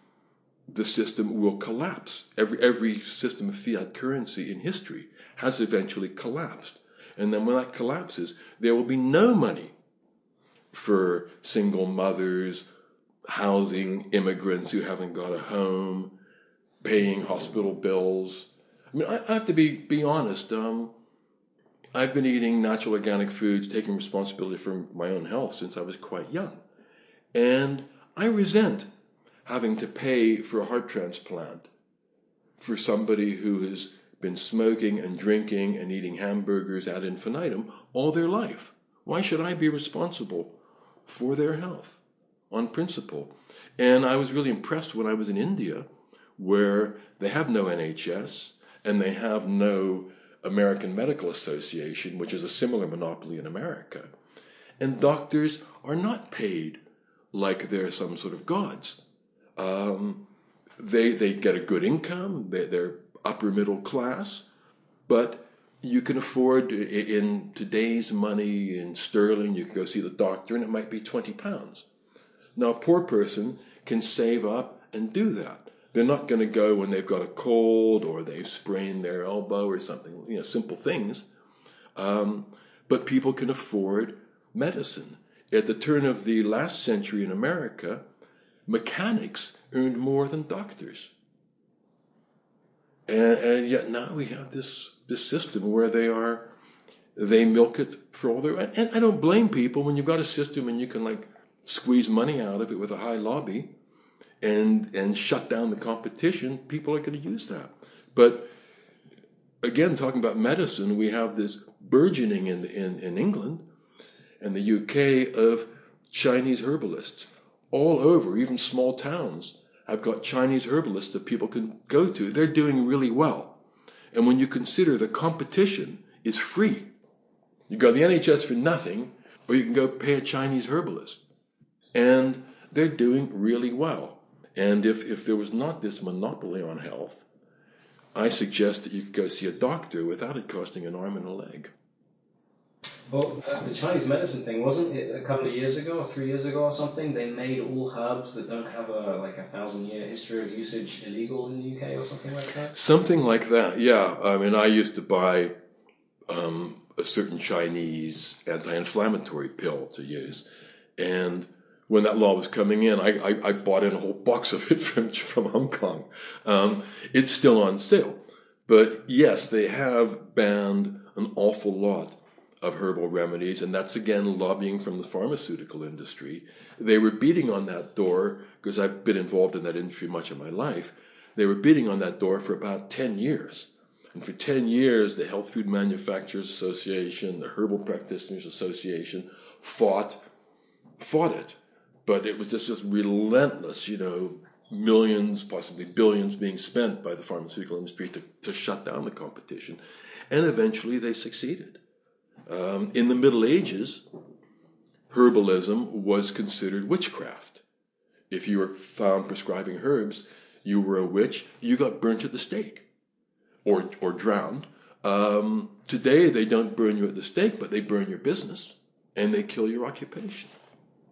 [SPEAKER 2] the system will collapse every every system of fiat currency in history has eventually collapsed and then when that collapses there will be no money for single mothers housing immigrants who haven't got a home paying hospital bills. I mean, I, I have to be be honest. Um, I've been eating natural organic foods, taking responsibility for my own health since I was quite young, and I resent having to pay for a heart transplant for somebody who has been smoking and drinking and eating hamburgers ad infinitum all their life. Why should I be responsible for their health on principle? And I was really impressed when I was in India where they have no NHS and they have no American Medical Association, which is a similar monopoly in America. And doctors are not paid like they're some sort of gods. Um, they, they get a good income, they, they're upper middle class, but you can afford, in today's money, in sterling, you can go see the doctor and it might be 20 pounds. Now, a poor person can save up and do that. They're not going to go when they've got a cold or they've sprained their elbow or something, you know, simple things. Um, but people can afford medicine. At the turn of the last century in America, mechanics earned more than doctors. And, and yet now we have this, this system where they are, they milk it for all their, and I don't blame people when you've got a system and you can like squeeze money out of it with a high lobby and and shut down the competition, people are going to use that. But again, talking about medicine, we have this burgeoning in in, in England and the UK of Chinese herbalists all over, even small towns I've got Chinese herbalists that people can go to. They're doing really well. And when you consider the competition is free, you go to the NHS for nothing, or you can go pay a Chinese herbalist. And they're doing really well. And if, if there was not this monopoly on health, I suggest that you could go see a doctor without it costing an arm and a leg.
[SPEAKER 1] Well, uh, the Chinese medicine thing wasn't it a couple of years ago or three years ago or something? They made all herbs that don't have a like a thousand year history of usage illegal in the UK or something like that.
[SPEAKER 2] Something like that, yeah. I mean, I used to buy um, a certain Chinese anti-inflammatory pill to use, and when that law was coming in, I, I, I, bought in a whole box of it from, from Hong Kong. Um, it's still on sale. But yes, they have banned an awful lot of herbal remedies, and that's again lobbying from the pharmaceutical industry. They were beating on that door because I've been involved in that industry much of my life. They were beating on that door for about 10 years. And for 10 years, the Health Food Manufacturers Association, the Herbal Practitioners Association fought, fought it but it was just, just relentless, you know, millions, possibly billions being spent by the pharmaceutical industry to, to shut down the competition. And eventually they succeeded. Um, in the Middle Ages, herbalism was considered witchcraft. If you were found prescribing herbs, you were a witch, you got burnt at the stake or, or drowned. Um, today, they don't burn you at the stake, but they burn your business and they kill your occupation.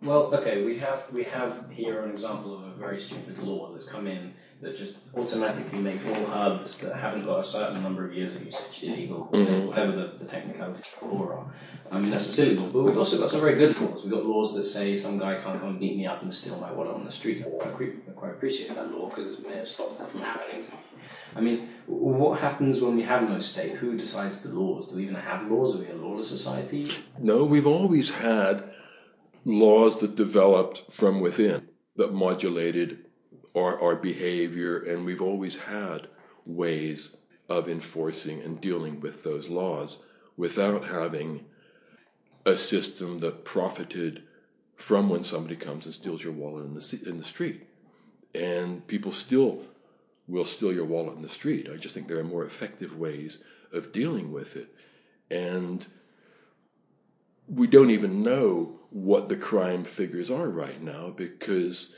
[SPEAKER 1] Well, okay, we have we have here an example of a very stupid law that's come in that just automatically makes all hubs that haven't got a certain number of years of usage illegal, mm-hmm. whatever the, the technicalities of the law are. I mean, that's a silly law, but we've also got some very good laws. We've got laws that say some guy can't come and beat me up and steal my wallet on the street. I quite, I quite appreciate that law because it may have stopped that from happening to me. I mean, what happens when we have no state? Who decides the laws? Do we even have laws? Are we a lawless society?
[SPEAKER 2] No, we've always had laws that developed from within that modulated our, our behavior, and we've always had ways of enforcing and dealing with those laws without having a system that profited from when somebody comes and steals your wallet in the in the street. And people still will steal your wallet in the street. I just think there are more effective ways of dealing with it. And we don't even know what the crime figures are right now because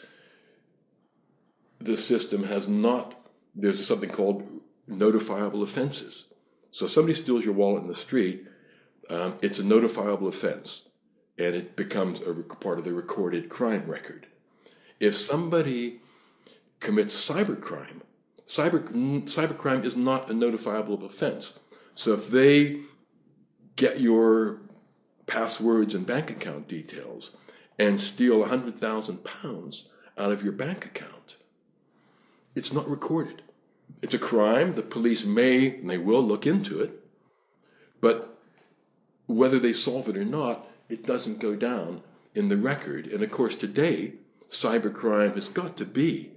[SPEAKER 2] the system has not, there's something called notifiable offenses. So if somebody steals your wallet in the street, um, it's a notifiable offense and it becomes a part of the recorded crime record. If somebody commits cybercrime, cyber cybercrime is not a notifiable offense. So if they get your passwords and bank account details and steal 100,000 pounds out of your bank account, it's not recorded. It's a crime. The police may and they will look into it, but whether they solve it or not, it doesn't go down in the record. And of course, today, cybercrime has got to be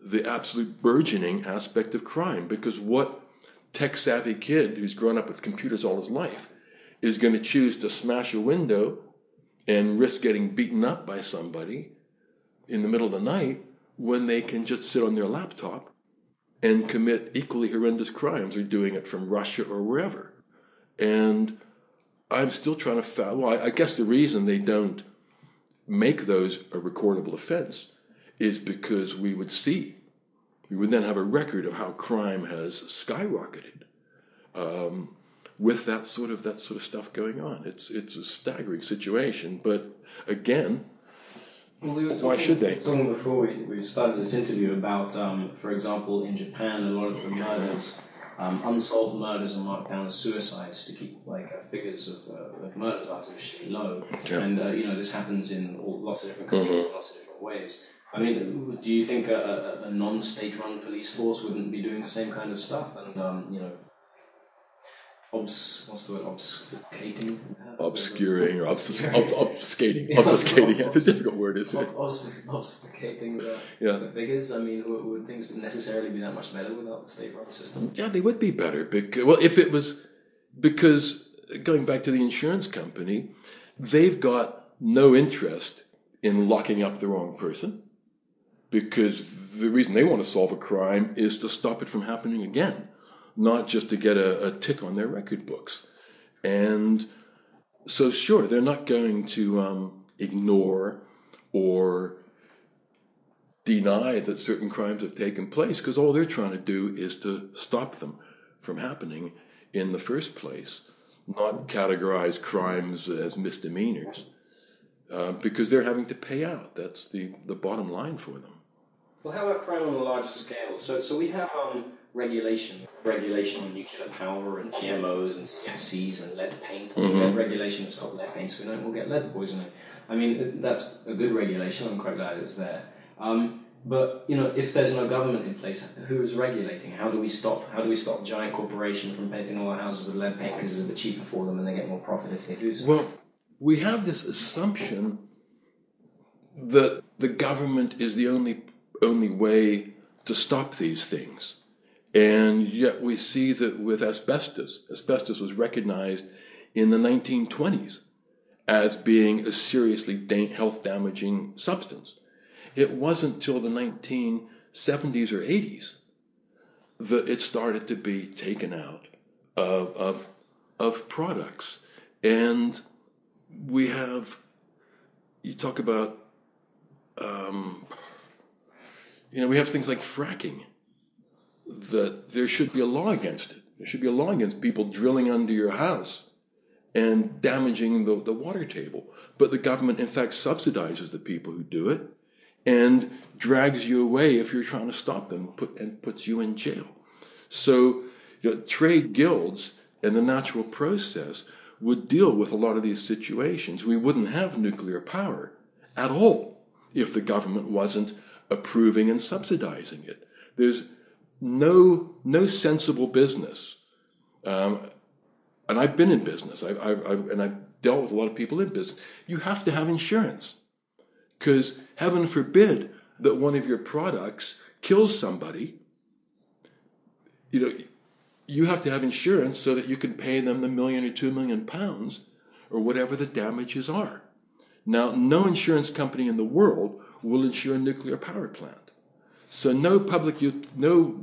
[SPEAKER 2] the absolute burgeoning aspect of crime because what tech savvy kid who's grown up with computers all his life is going to choose to smash a window and risk getting beaten up by somebody in the middle of the night when they can just sit on their laptop and commit equally horrendous crimes or doing it from Russia or wherever. And I'm still trying to find, well, I guess the reason they don't make those a recordable offense is because we would see, we would then have a record of how crime has skyrocketed um, with that sort of that sort of stuff going on. It's it's a staggering situation, but again, well, we why
[SPEAKER 1] talking,
[SPEAKER 2] should they?
[SPEAKER 1] Talking before we, we started this interview about, um, for example, in Japan, a lot of the murders um, unsolved murders are marked down as suicides to keep like uh, figures of, uh, of, murders artificially low. And uh, you know this happens in all, lots of different countries mm-hmm. in lots of different ways. I mean, do you think a, a, a non-state-run police force wouldn't be doing the same kind of stuff? And um, you know, obs, what's the word, obfuscating?
[SPEAKER 2] Obscuring or obfus, ob, obfuscating. Obfuscating, it's a difficult word, isn't it?
[SPEAKER 1] Obfuscating the, yeah. the figures. I mean, would, would, things necessarily be that much better without the state run system?
[SPEAKER 2] Yeah, they would be better. Because, well, if it was, because going back to the insurance company, they've got no interest in locking up the wrong person because the reason they want to solve a crime is to stop it from happening again not just to get a, a tick on their record books. And so, sure, they're not going to um, ignore or deny that certain crimes have taken place because all they're trying to do is to stop them from happening in the first place, not categorize crimes as misdemeanors uh, because they're having to pay out. That's the, the bottom line for them.
[SPEAKER 1] Well, how about crime on a larger scale? So, so we have um, regulation, regulation on nuclear power and GMOs and CFCs and lead paint. Mm-hmm. We regulation to stop lead paint so we don't all get lead poisoning. I mean, that's a good regulation. I'm quite glad it's there. Um, but you know, if there's no government in place, who's regulating? How do we stop? How do we stop giant corporations from painting all our houses with lead paint because it's a bit cheaper for them and they get more profit if they do so?
[SPEAKER 2] Well, we have this assumption that the government is the only only way to stop these things. And yet we see that with asbestos, asbestos was recognized in the 1920s as being a seriously health damaging substance. It wasn't till the 1970s or 80s that it started to be taken out of, of, of products. And we have, you talk about, um, you know, we have things like fracking that there should be a law against it. There should be a law against people drilling under your house and damaging the, the water table. But the government, in fact, subsidizes the people who do it and drags you away if you're trying to stop them put, and puts you in jail. So, you know, trade guilds and the natural process would deal with a lot of these situations. We wouldn't have nuclear power at all if the government wasn't approving and subsidizing it. There's no, no sensible business. Um, and I've been in business, I, I, I, and I've dealt with a lot of people in business. You have to have insurance because heaven forbid that one of your products kills somebody. You know, you have to have insurance so that you can pay them the million or two million pounds or whatever the damages are. Now, no insurance company in the world will insure a nuclear power plant. So no public, no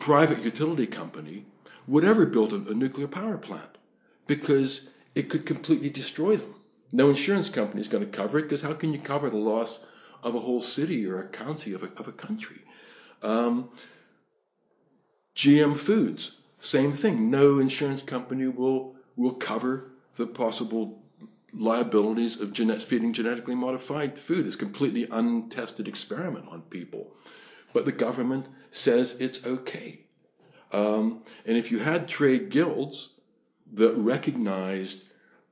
[SPEAKER 2] private utility company would ever build a, a nuclear power plant because it could completely destroy them. No insurance company is going to cover it because how can you cover the loss of a whole city or a county of a, of a country? Um, GM Foods, same thing. No insurance company will will cover the possible liabilities of genet- feeding genetically modified food. It's completely untested experiment on people, but the government says it's okay. Um, and if you had trade guilds that recognized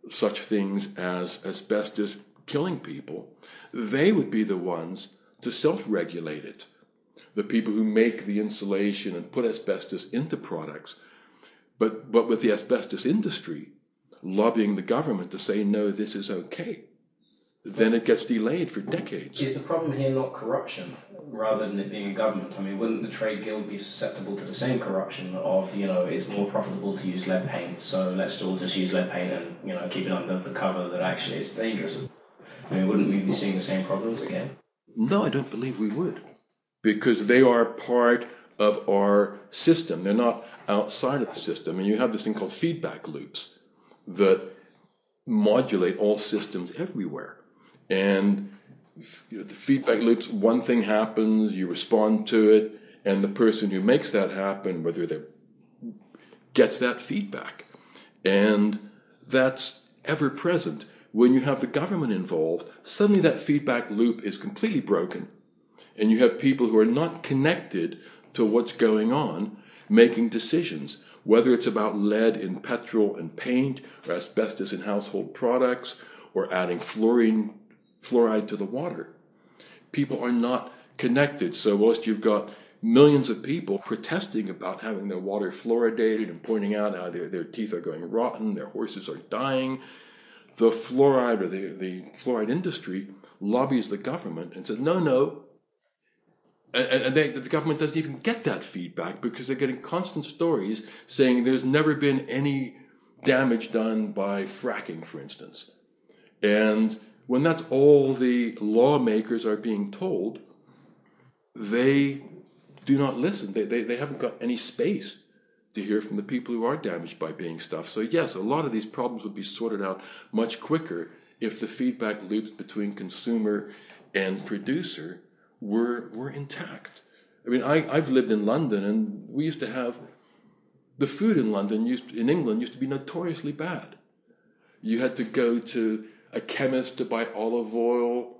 [SPEAKER 2] such things as asbestos killing people, they would be the ones to self regulate it. The people who make the insulation and put asbestos into products, but, but with the asbestos industry lobbying the government to say, no, this is okay, then it gets delayed for decades.
[SPEAKER 1] Is the problem here not corruption rather than it being a government? I mean, wouldn't the trade guild be susceptible to the same corruption of, you know, it's more profitable to use lead paint, so let's all just use lead paint and, you know, keep it under the cover that actually it's dangerous? I mean, wouldn't we be seeing the same problems again?
[SPEAKER 2] No, I don't believe we would. Because they are part of our system. They're not outside of the system. And you have this thing called feedback loops that modulate all systems everywhere. And you know, the feedback loops, one thing happens, you respond to it, and the person who makes that happen, whether they gets that feedback. And that's ever present. When you have the government involved, suddenly that feedback loop is completely broken. And you have people who are not connected to what's going on making decisions, whether it's about lead in petrol and paint, or asbestos in household products, or adding fluorine fluoride to the water. People are not connected. So whilst you've got millions of people protesting about having their water fluoridated and pointing out how their, their teeth are going rotten, their horses are dying, the fluoride or the, the fluoride industry lobbies the government and says, no, no. And, and they, the government doesn't even get that feedback because they're getting constant stories saying there's never been any damage done by fracking, for instance. And when that's all the lawmakers are being told, they do not listen. They, they, they haven't got any space to hear from the people who are damaged by being stuffed. So, yes, a lot of these problems would be sorted out much quicker if the feedback loops between consumer and producer were, were intact. I mean, I, I've lived in London, and we used to have the food in London, used, in England, used to be notoriously bad. You had to go to a chemist to buy olive oil.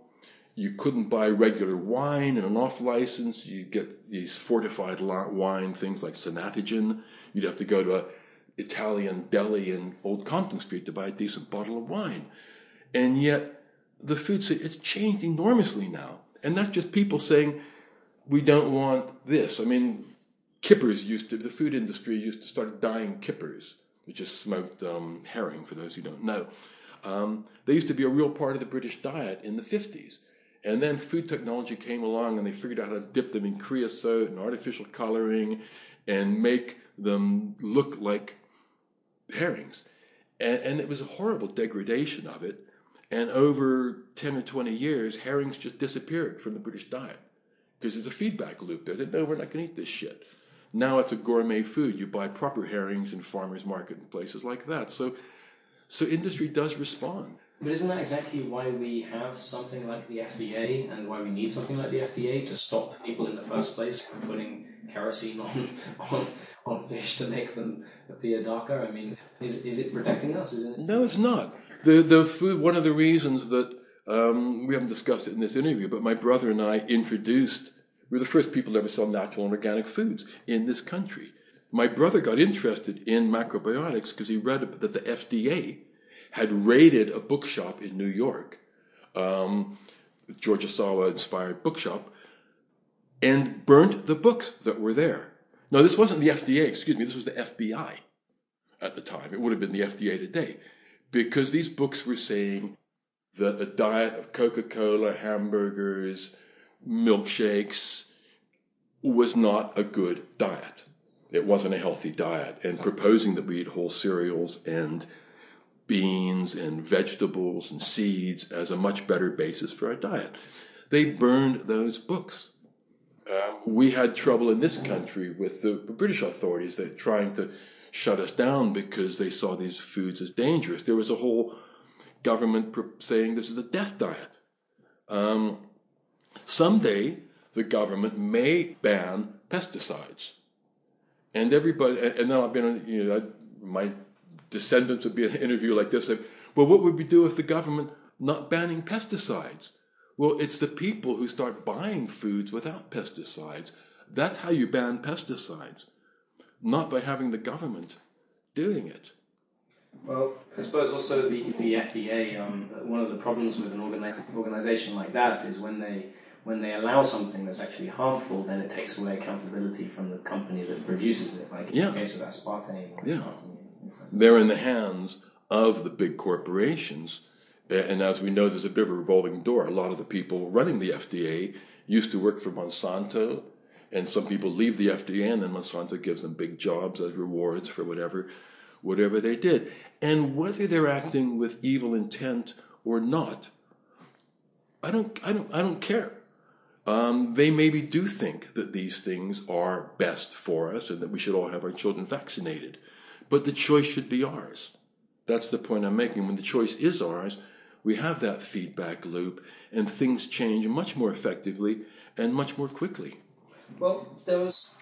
[SPEAKER 2] You couldn't buy regular wine and an off license. You'd get these fortified wine things like Sanatogen. You'd have to go to a Italian deli in Old Compton Street to buy a decent bottle of wine. And yet the food it's changed enormously now. And that's just people saying, we don't want this. I mean, kippers used to, the food industry used to start dyeing kippers, which is smoked um, herring for those who don't know. Um, they used to be a real part of the British diet in the 50s. And then food technology came along and they figured out how to dip them in creosote and artificial coloring and make them look like herrings. And, and it was a horrible degradation of it. And over 10 or 20 years, herrings just disappeared from the British diet because there's a feedback loop. They said, no, we're not going to eat this shit. Now it's a gourmet food. You buy proper herrings in farmers market and places like that. So so industry does respond.
[SPEAKER 1] But isn't that exactly why we have something like the FDA and why we need something like the FDA to stop people in the first place from putting kerosene on on, on fish to make them appear darker? I mean, is is it protecting us? Is it?
[SPEAKER 2] No, it's not. The the food. One of the reasons that um, we haven't discussed it in this interview, but my brother and I introduced. We were the first people to ever sell natural and organic foods in this country. My brother got interested in macrobiotics because he read that the FDA had raided a bookshop in New York, um, George Ohsawa inspired bookshop, and burnt the books that were there. Now, this wasn't the FDA, excuse me, this was the FBI at the time. It would have been the FDA today, because these books were saying that a diet of Coca Cola, hamburgers, milkshakes was not a good diet it wasn't a healthy diet, and proposing that we eat whole cereals and beans and vegetables and seeds as a much better basis for our diet. They burned those books. Uh, we had trouble in this country with the British authorities that trying to shut us down because they saw these foods as dangerous. There was a whole government saying this is a death diet. Um, someday, the government may ban pesticides. And everybody, and now I've been, you know, my descendants would be in an interview like this. Say, well, what would we do if the government not banning pesticides? Well, it's the people who start buying foods without pesticides. That's how you ban pesticides, not by having the government doing it.
[SPEAKER 1] Well, I suppose also the, the FDA, um, one of the problems with an organization like that is when they when they allow something that's actually harmful, then it takes away accountability from the company that produces it, like in yeah. the case of aspartame.
[SPEAKER 2] yeah. Aspartame They're in the hands of the big corporations. And as we know, there's a bit of a revolving door. A lot of the people running the FDA used to work for Monsanto, and some people leave the FDA, and then Monsanto gives them big jobs as rewards for whatever, whatever they did. And whether they're acting with evil intent or not, I don't, I don't, I don't care. Um, they maybe do think that these things are best for us and that we should all have our children vaccinated. But the choice should be ours. That's the point I'm making. When the choice is ours, we have that feedback loop and things change much more effectively and much more quickly.
[SPEAKER 1] Well, there was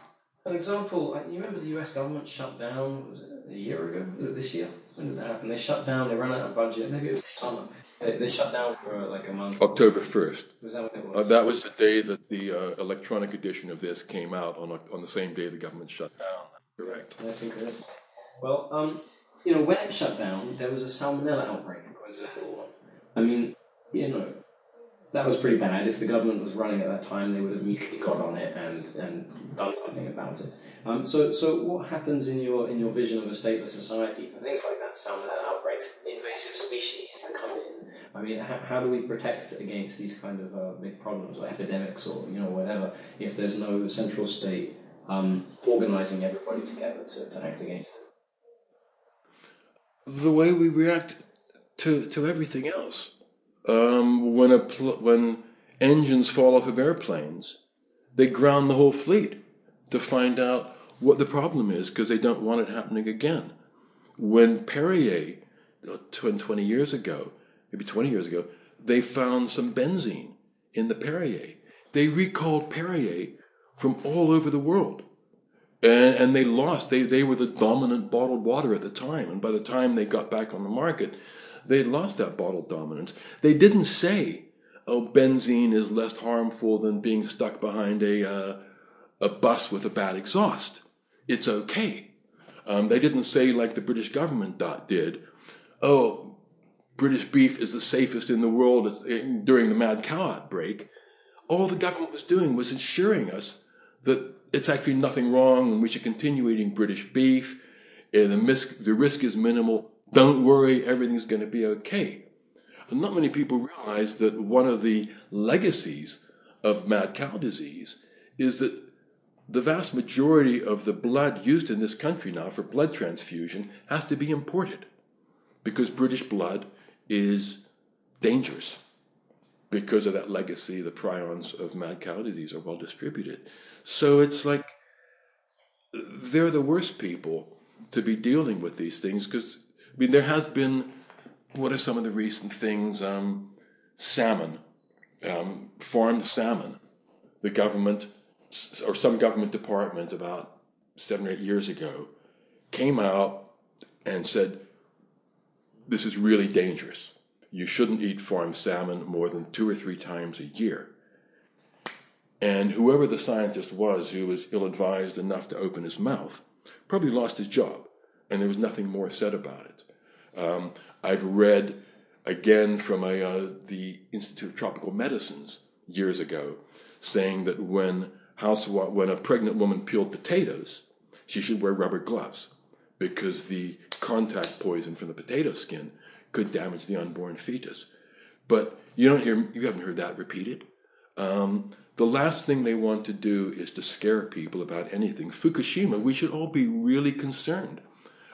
[SPEAKER 1] an example. You remember the US government shut down, was it a year ago? Was it this year? When did that happen? They shut down, they ran out of budget. Maybe it was this summer they, they shut down for like a month.
[SPEAKER 2] October 1st.
[SPEAKER 1] Was that what it
[SPEAKER 2] was? Uh, that was the day that the uh, electronic edition of this came out on, on the same day the government shut down. Correct.
[SPEAKER 1] That's synchronistic. Well, um, you know, when it shut down, there was a salmonella outbreak, a coincidental one. I mean, you know, that was pretty bad. If the government was running at that time, they would have immediately got on it and, and done something about it. Um, so, so what happens in your in your vision of a stateless society for things like that, salmonella outbreaks, invasive species that come in? I mean, how, do we protect against these kind of uh, big problems or epidemics or you know whatever if there's no central state um, organizing everybody together to, to act against it?
[SPEAKER 2] The way we react to to everything else um, when a pl- when engines fall off of airplanes, they ground the whole fleet to find out what the problem is because they don't want it happening again. When Perrier, 20 years ago, maybe 20 years ago, they found some benzene in the Perrier. They recalled Perrier from all over the world. And, and they lost. They, they were the dominant bottled water at the time. And by the time they got back on the market, They'd lost that bottled dominance. They didn't say, oh, benzene is less harmful than being stuck behind a, uh, a bus with a bad exhaust. It's okay. Um, they didn't say, like the British government did, oh, British beef is the safest in the world during the mad cow outbreak. All the government was doing was ensuring us that it's actually nothing wrong and we should continue eating British beef. And the, mis- the risk is minimal. Don't worry, everything's going to be okay. And not many people realize that one of the legacies of mad cow disease is that the vast majority of the blood used in this country now for blood transfusion has to be imported because British blood is dangerous because of that legacy. The prions of mad cow disease are well distributed. So it's like they're the worst people to be dealing with these things because I mean, there has been, what are some of the recent things? Um, salmon, um, farmed salmon. The government, or some government department about seven or eight years ago, came out and said, this is really dangerous. You shouldn't eat farmed salmon more than two or three times a year. And whoever the scientist was who was ill advised enough to open his mouth probably lost his job, and there was nothing more said about it. Um, I've read again from a, uh, the Institute of Tropical Medicines years ago saying that when when a pregnant woman peeled potatoes, she should wear rubber gloves because the contact poison from the potato skin could damage the unborn fetus. But you don't hear you haven't heard that repeated. Um, the last thing they want to do is to scare people about anything. Fukushima, we should all be really concerned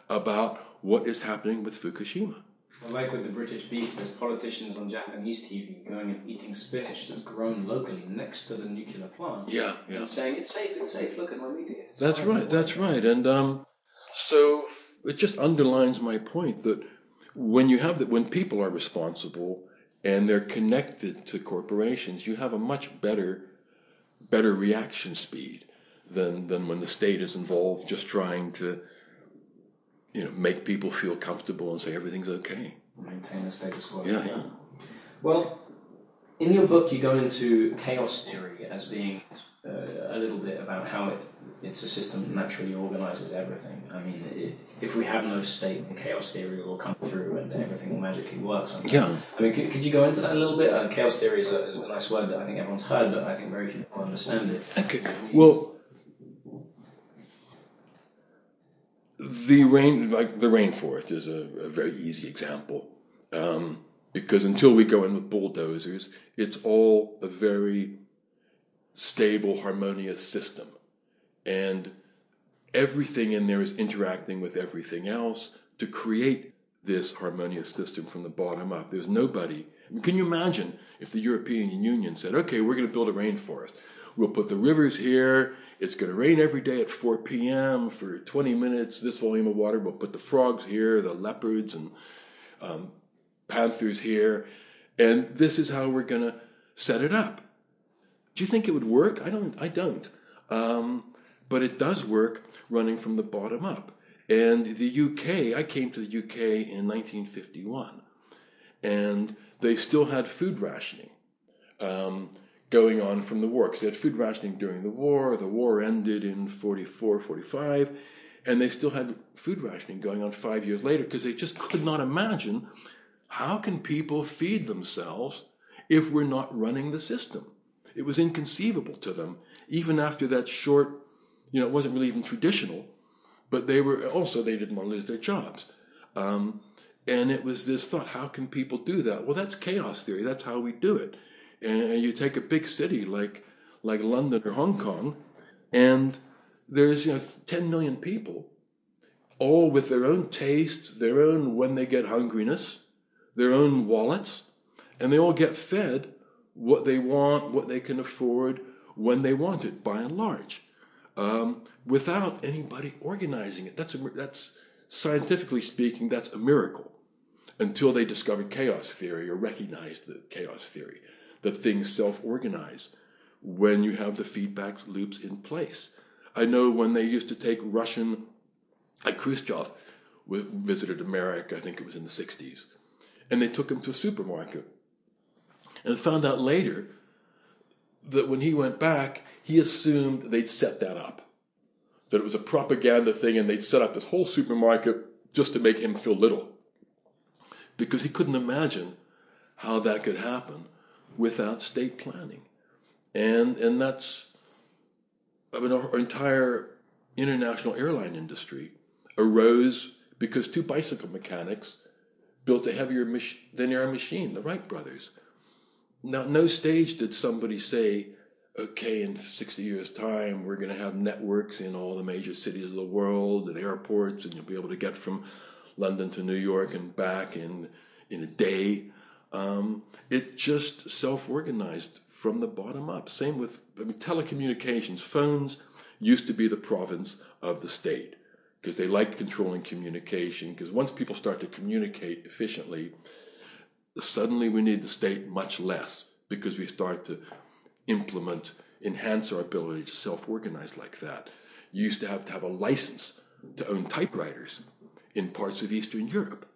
[SPEAKER 2] about what is happening with Fukushima.
[SPEAKER 1] like with the British beef, there's politicians on Japanese TV going and eating spinach that's grown locally next to the nuclear plant.
[SPEAKER 2] Yeah, yeah.
[SPEAKER 1] And saying it's safe, it's safe. Look at my meat. It's
[SPEAKER 2] that's right. That's right. And um, So it just underlines my point that when you have that, when people are responsible and they're connected to corporations, you have a much better, better reaction speed than than when the state is involved, just trying to, you know, make people feel comfortable and say everything's okay.
[SPEAKER 1] Maintain the status quo.
[SPEAKER 2] Yeah, yeah.
[SPEAKER 1] Well, in your book, you go into chaos theory as being uh, a little bit about how it, it's a system that naturally organizes everything. I mean, it, if we have no state, then chaos theory will come through and everything will magically work. Somehow.
[SPEAKER 2] Yeah.
[SPEAKER 1] I mean, could, could you go into that a little bit? Uh, chaos theory is a, is a nice word that I think everyone's heard, but I think very few people understand it.
[SPEAKER 2] Okay. Well, the rain, like the rainforest, is a, a very easy example. Um, because until we go in with bulldozers, it's all a very stable, harmonious system. And everything in there is interacting with everything else to create this harmonious system from the bottom up. There's nobody. I mean, can you imagine if the European Union said, okay, we're going to build a rainforest. We'll put the rivers here. It's going to rain every day at 4 p.m. for 20 minutes, this volume of water. We'll put the frogs here, the leopards and um, panthers here. And this is how we're going to set it up. Do you think it would work? I don't. I don't. Um, but it does work running from the bottom up. And the UK, I came to the UK in 1951, and they still had food rationing um, going on from the war. Because they had food rationing during the war. The war ended in 44, 45, and they still had food rationing going on five years later because they just could not imagine how can people feed themselves if we're not running the system. It was inconceivable to them, even after that short, you know, it wasn't really even traditional, but they were also, they didn't want to lose their jobs. Um, and it was this thought, how can people do that? Well, that's chaos theory. That's how we do it. And you take a big city like, like London or Hong Kong, and there's, you know, 10 million people, all with their own taste, their own when they get hungriness, their own wallets, and they all get fed what they want, what they can afford, when they want it, by and large, um, without anybody organizing it. That's a, that's scientifically speaking, that's a miracle. Until they discovered chaos theory or recognized the chaos theory, that things self-organize when you have the feedback loops in place. I know when they used to take Russian, like Khrushchev visited America, I think it was in the 60s, and they took him to a supermarket and found out later that when he went back, he assumed they'd set that up. That it was a propaganda thing and they'd set up this whole supermarket just to make him feel little. Because he couldn't imagine how that could happen without state planning. And, and that's, I mean, our entire international airline industry arose because two bicycle mechanics built a heavier mach- than air machine, the Wright brothers. Now, no stage did somebody say, okay, in 60 years' time, we're going to have networks in all the major cities of the world and airports, and you'll be able to get from London to New York and back in, in a day. Um, it just self organized from the bottom up. Same with I mean, telecommunications. Phones used to be the province of the state because they like controlling communication. Because once people start to communicate efficiently, suddenly we need the state much less because we start to implement, enhance our ability to self organize like that. You used to have to have a license to own typewriters in parts of Eastern Europe.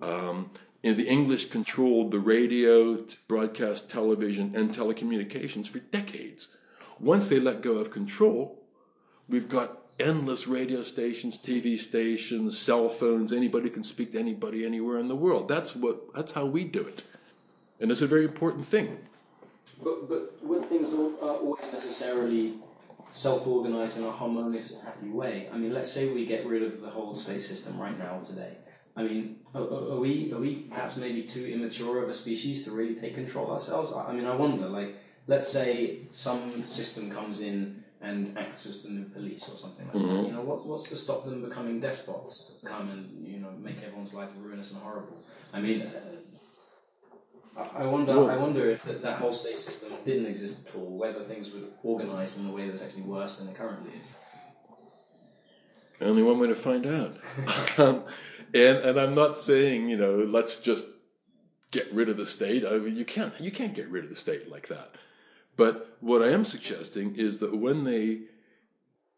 [SPEAKER 2] Um, and the English controlled the radio, broadcast television, and telecommunications for decades. Once they let go of control, we've got endless radio stations, TV stations, cell phones. Anybody can speak to anybody anywhere in the world. That's what. That's how we do it, and it's a very important thing.
[SPEAKER 1] But but would things are always necessarily self-organized in a harmonious and happy way? I mean, let's say we get rid of the whole state system right now today. I mean, are, are we are we perhaps maybe too immature of a species to really take control ourselves? I mean, I wonder. Like, let's say some system comes in and acts as the new police or something like mm-hmm. that. You know, what, what's to stop them becoming despots to come and you know make everyone's life ruinous and horrible? I mean, uh, I wonder. Well, I wonder if that, that whole state system didn't exist at all, whether things would organise in a way that was actually worse than it currently is.
[SPEAKER 2] Only one way to find out. um, and and I'm not saying you know let's just get rid of the state. I mean, you can't you can't get rid of the state like that. But what I am suggesting is that when they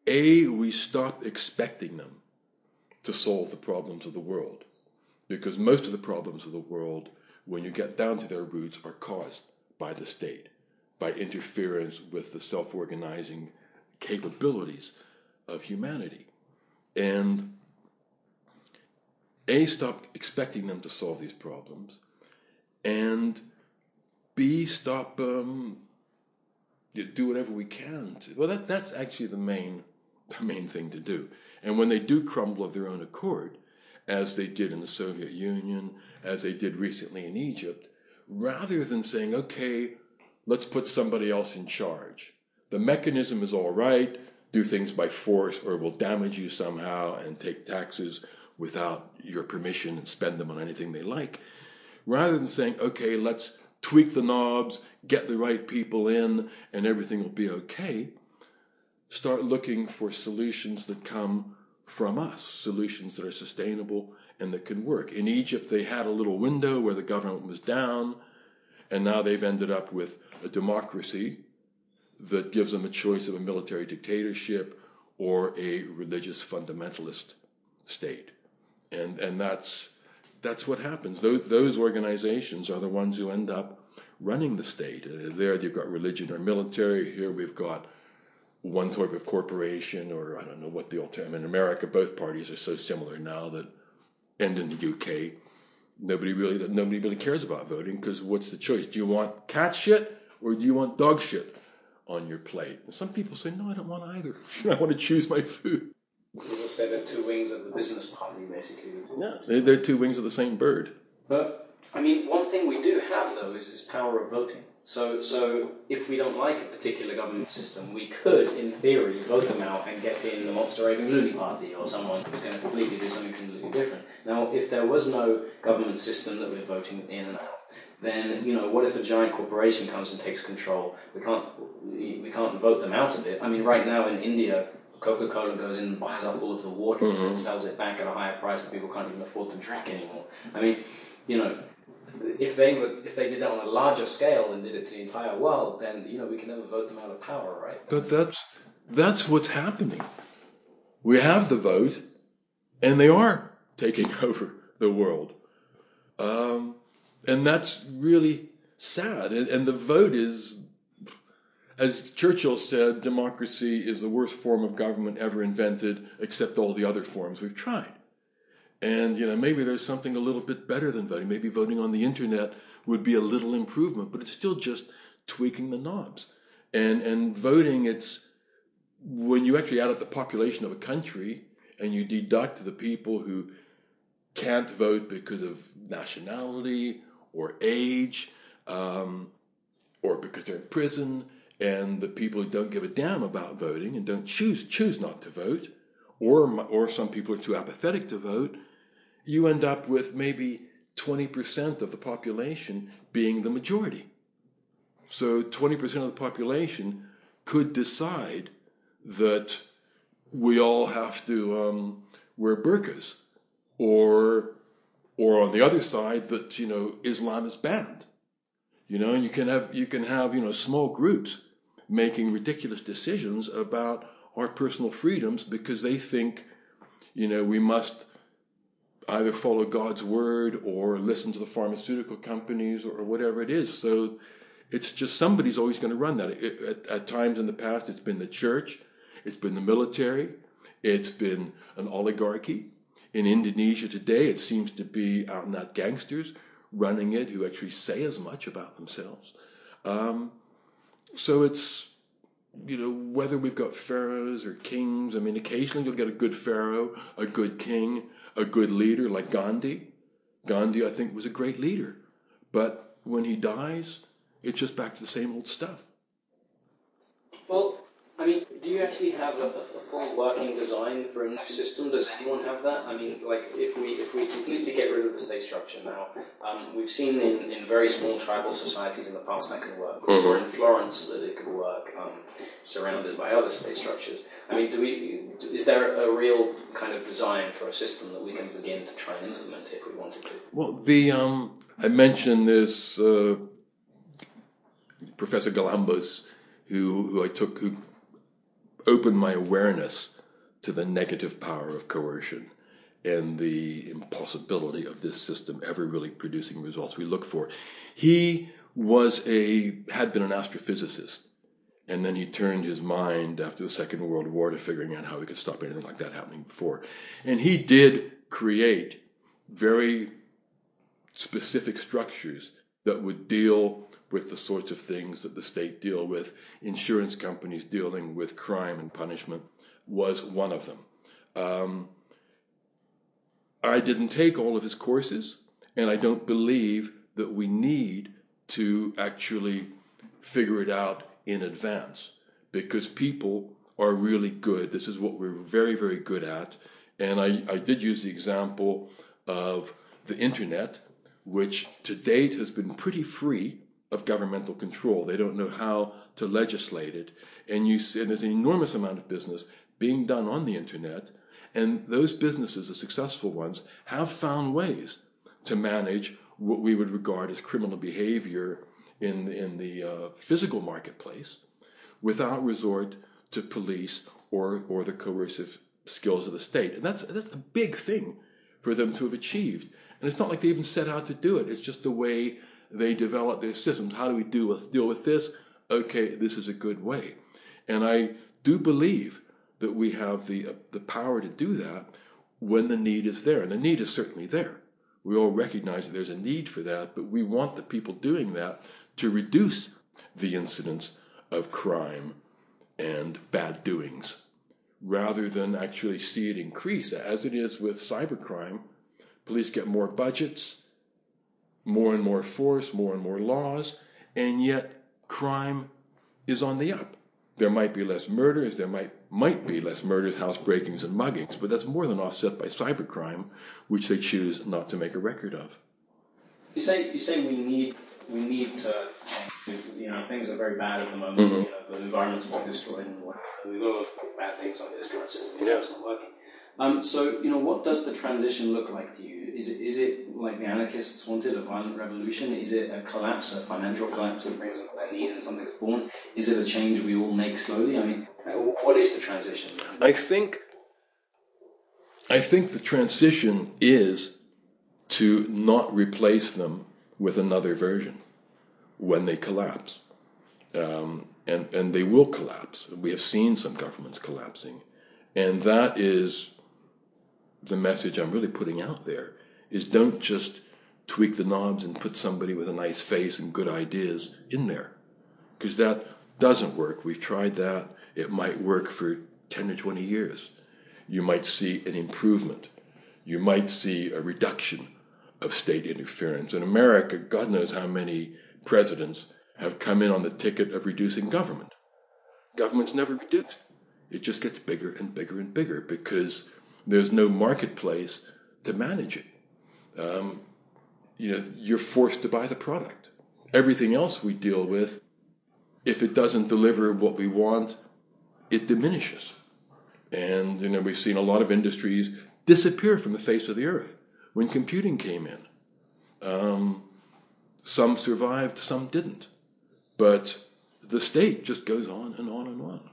[SPEAKER 2] a we stop expecting them to solve the problems of the world, because most of the problems of the world, when you get down to their roots, are caused by the state, by interference with the self-organizing capabilities of humanity. And A, stop expecting them to solve these problems, and B, stop, um, do whatever we can to. Well, that, that's actually the main, the main thing to do. And when they do crumble of their own accord, as they did in the Soviet Union, as they did recently in Egypt, rather than saying, okay, let's put somebody else in charge. The mechanism is all right, do things by force or it will damage you somehow and take taxes without your permission and spend them on anything they like. Rather than saying, okay, let's tweak the knobs, get the right people in, and everything will be okay, start looking for solutions that come from us, solutions that are sustainable and that can work. In Egypt, they had a little window where the government was down, and now they've ended up with a democracy that gives them a choice of a military dictatorship or a religious fundamentalist state. And, and that's, that's what happens. Those, those organizations are the ones who end up running the state. Uh, there you've got religion or military. Here we've got one type of corporation, or I don't know what the alternative. In America, both parties are so similar now that, and in the UK, nobody really nobody really cares about voting because what's the choice? Do you want cat shit or do you want dog shit on your plate? And some people say, no, I don't want either. I want to choose my food.
[SPEAKER 1] People say they're two wings of the business party, basically.
[SPEAKER 2] Yeah, they're two wings of the same bird.
[SPEAKER 1] But I mean, one thing we do have though is this power of voting. So, so if we don't like a particular government system, we could, in theory, vote them out and get in the monster raving loony party or someone who's going to completely do something completely different. Now, if there was no government system that we're voting in and out, then you know, what if a giant corporation comes and takes control? We can't, we can't vote them out of it. I mean, right now in India, Coca-Cola goes in and buys up all of the water mm-hmm. and sells it back at a higher price that people can't even afford to drink anymore. I mean, you know, if they were if they did that on a larger scale and did it to the entire world, then you know we can never vote them out of power, right?
[SPEAKER 2] But that's that's what's happening. We have the vote, and they are taking over the world, um, and that's really sad. And, and the vote is, as Churchill said, democracy is the worst form of government ever invented, except all the other forms we've tried. And, you know, maybe there's something a little bit better than voting. Maybe voting on the internet would be a little improvement, but it's still just tweaking the knobs. And, and voting, it's when you actually add up the population of a country and you deduct the people who can't vote because of nationality or age um, or because they're in prison and the people who don't give a damn about voting and don't choose choose not to vote or or some people are too apathetic to vote you end up with maybe 20% of the population being the majority. So 20% of the population could decide that we all have to um, wear burqas, or or on the other side that you know Islam is banned. You know, and you can have you can have you know small groups making ridiculous decisions about our personal freedoms because they think you know we must either follow God's word or listen to the pharmaceutical companies or whatever it is. So it's just somebody's always going to run that. It, at, at, times in the past, it's been the church, it's been the military, it's been an oligarchy. In Indonesia today, it seems to be out and out gangsters running it who actually say as much about themselves. Um, so it's, you know, whether we've got pharaohs or kings, I mean, occasionally you'll get a good pharaoh, a good king, a good leader like Gandhi. Gandhi, I think, was a great leader. But when he dies, it's just back to the same old stuff.
[SPEAKER 1] Well, I mean, do you actually have a, a, full working design for a new system? Does anyone have that? I mean, like if we if we completely get rid of the state structure now, um, we've seen in, in very small tribal societies in the past that can work. We saw in Florence that it could work, um, surrounded by other state structures. I mean, do we? Is there a real kind of design for a system that we can begin to try and implement if we wanted to?
[SPEAKER 2] Well, the um, I mentioned this uh, Professor Galambos, who, who I took, who opened my awareness to the negative power of coercion and the impossibility of this system ever really producing results we look for. He was a had been an astrophysicist, and then he turned his mind after the Second World War to figuring out how he could stop anything like that happening before. And he did create very specific structures that would deal with the sorts of things that the state deal with. Insurance companies dealing with crime and punishment was one of them. Um, I didn't take all of his courses, and I don't believe that we need to actually figure it out in advance because people are really good. This is what we're very, very good at. And I, I did use the example of the internet, which to date has been pretty free of governmental control. They don't know how to legislate it. And you see, and there's an enormous amount of business being done on the internet. And those businesses, the successful ones, have found ways to manage what we would regard as criminal behavior in, in the uh, physical marketplace without resort to police or, or the coercive skills of the state. And that's, that's a big thing for them to have achieved. And it's not like they even set out to do it. It's just the way they develop their systems. How do we do with, deal with this? Okay, this is a good way. And I do believe that we have the, uh, the power to do that when the need is there. And the need is certainly there. We all recognize that there's a need for that, but we want the people doing that to reduce the incidence of crime and bad doings rather than actually see it increase. As it is with cybercrime, police get more budgets, more and more force, more and more laws, and yet crime is on the up. There might be less murders, there might, might be less murders, housebreakings, and muggings, but that's more than offset by cybercrime, which they choose not to make a record of.
[SPEAKER 1] You say, you say we need we need to. You know, things are very bad at the moment. Mm-hmm. You know, the environment's being destroyed, and we've got a lot of bad things on the current system. Yeah. It's not working. Um, so, you know, what does the transition look like to you? Is it is it like the anarchists wanted a violent revolution? Is it a collapse, a financial collapse that brings them their knees and something's born? Is it a change we all make slowly? I mean, what is the transition?
[SPEAKER 2] I think, I think the transition is to not replace them with another version when they collapse. Um, and, and they will collapse. We have seen some governments collapsing. And that is the message I'm really putting out there is don't just tweak the knobs and put somebody with a nice face and good ideas in there. Because that doesn't work. We've tried that. It might work for 10 or 20 years. You might see an improvement. You might see a reduction of state interference. In America, God knows how many presidents have come in on the ticket of reducing government. Government's never reduced. It just gets bigger and bigger and bigger because there's no marketplace to manage it. Um, you know, you're forced to buy the product. Everything else we deal with, if it doesn't deliver what we want, it diminishes. And you know, we've seen a lot of industries disappear from the face of the earth when computing came in. Um, some survived, some didn't. But the state just goes on and on and on.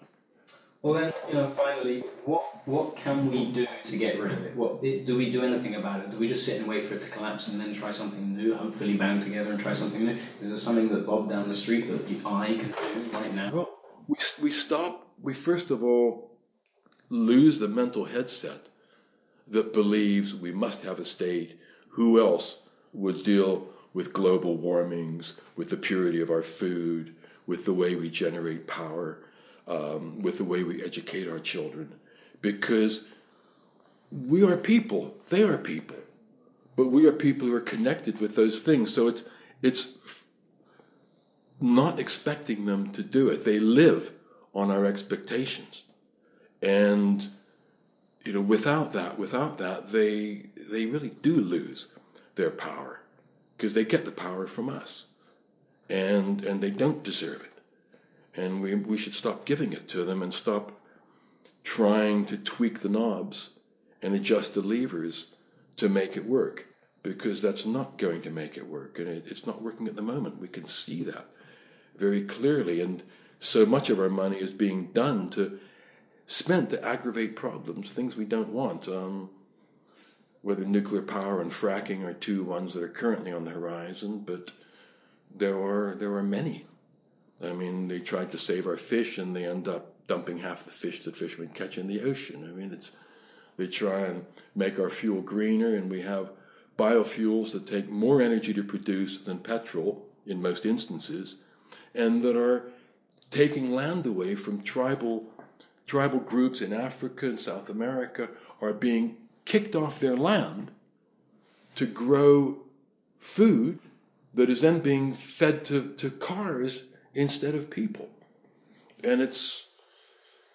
[SPEAKER 1] Well, then, you know, finally, what what can we do to get rid of it? What do we do anything about it? Do we just sit and wait for it to collapse and then try something new? Hopefully, band together and try something new. Is there something that Bob down the street that I can do right now?
[SPEAKER 2] Well, we we stop. We first of all lose the mental headset that believes we must have a state. Who else would deal with global warmings, with the purity of our food, with the way we generate power? Um, with the way we educate our children because we are people, they are people, but we are people who are connected with those things. So it's, it's not expecting them to do it. They live on our expectations. And, you know, without that, without that, they, they really do lose their power because they get the power from us and, and they don't deserve it. And we, we should stop giving it to them and stop trying to tweak the knobs and adjust the levers to make it work because that's not going to make it work. And it, it's not working at the moment. We can see that very clearly. And so much of our money is being done to spent to aggravate problems, things we don't want. Um, whether nuclear power and fracking are two ones that are currently on the horizon, but there are there are many. I mean, they tried to save our fish, and they end up dumping half the fish that fishermen catch in the ocean. I mean, it's they try and make our fuel greener, and we have biofuels that take more energy to produce than petrol in most instances, and that are taking land away from tribal tribal groups in Africa and South America are being kicked off their land to grow food that is then being fed to, to cars instead of people. And it's,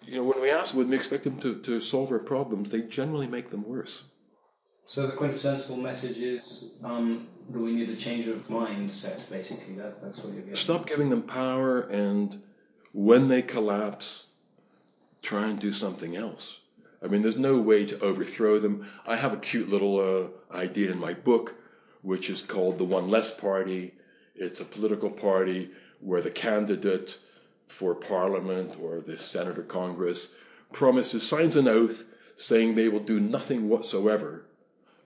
[SPEAKER 2] you know, when we ask them, when we expect them to, to solve our problems, they generally make them worse.
[SPEAKER 1] So the quintessential message is um, that we need a change of mindset, basically. That, that's what you're getting.
[SPEAKER 2] Stop giving them power, and when they collapse, try and do something else. I mean, there's no way to overthrow them. I have a cute little uh, idea in my book, which is called the One Less Party. It's a political party where the candidate for parliament or the Senate or Congress promises, signs an oath saying they will do nothing whatsoever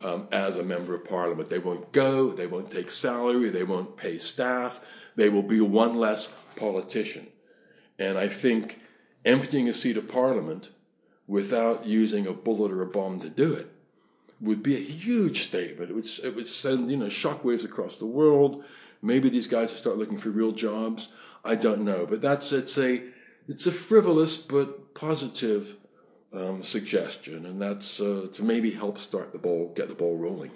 [SPEAKER 2] um, as a member of parliament. They won't go, they won't take salary, they won't pay staff, they will be one less politician. And I think emptying a seat of parliament without using a bullet or a bomb to do it would be a huge statement. It would, it would send, you know, shockwaves across the world. Maybe these guys will start looking for real jobs. I don't know. But that's, it's a, it's a frivolous but positive um, suggestion. And that's uh, to maybe help start the ball, get the ball rolling.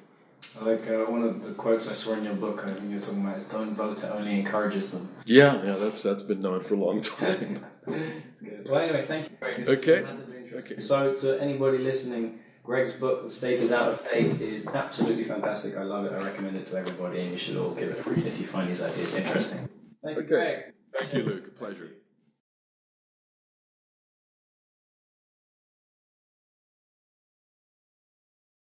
[SPEAKER 1] I like uh, one of the quotes I saw in your book. I think you're talking about is "Don't vote; it only encourages them."
[SPEAKER 2] Yeah, yeah, that's that's been known for a long time.
[SPEAKER 1] well, anyway, thank you. This
[SPEAKER 2] okay. Okay.
[SPEAKER 1] So, to anybody listening, Greg's book, "The State Is Out of Date," is absolutely fantastic. I love it. I recommend it to everybody, and you should all give it a read if you find these ideas interesting. Thank
[SPEAKER 2] okay.
[SPEAKER 1] you, Greg.
[SPEAKER 2] Thank you, Luke. A pleasure.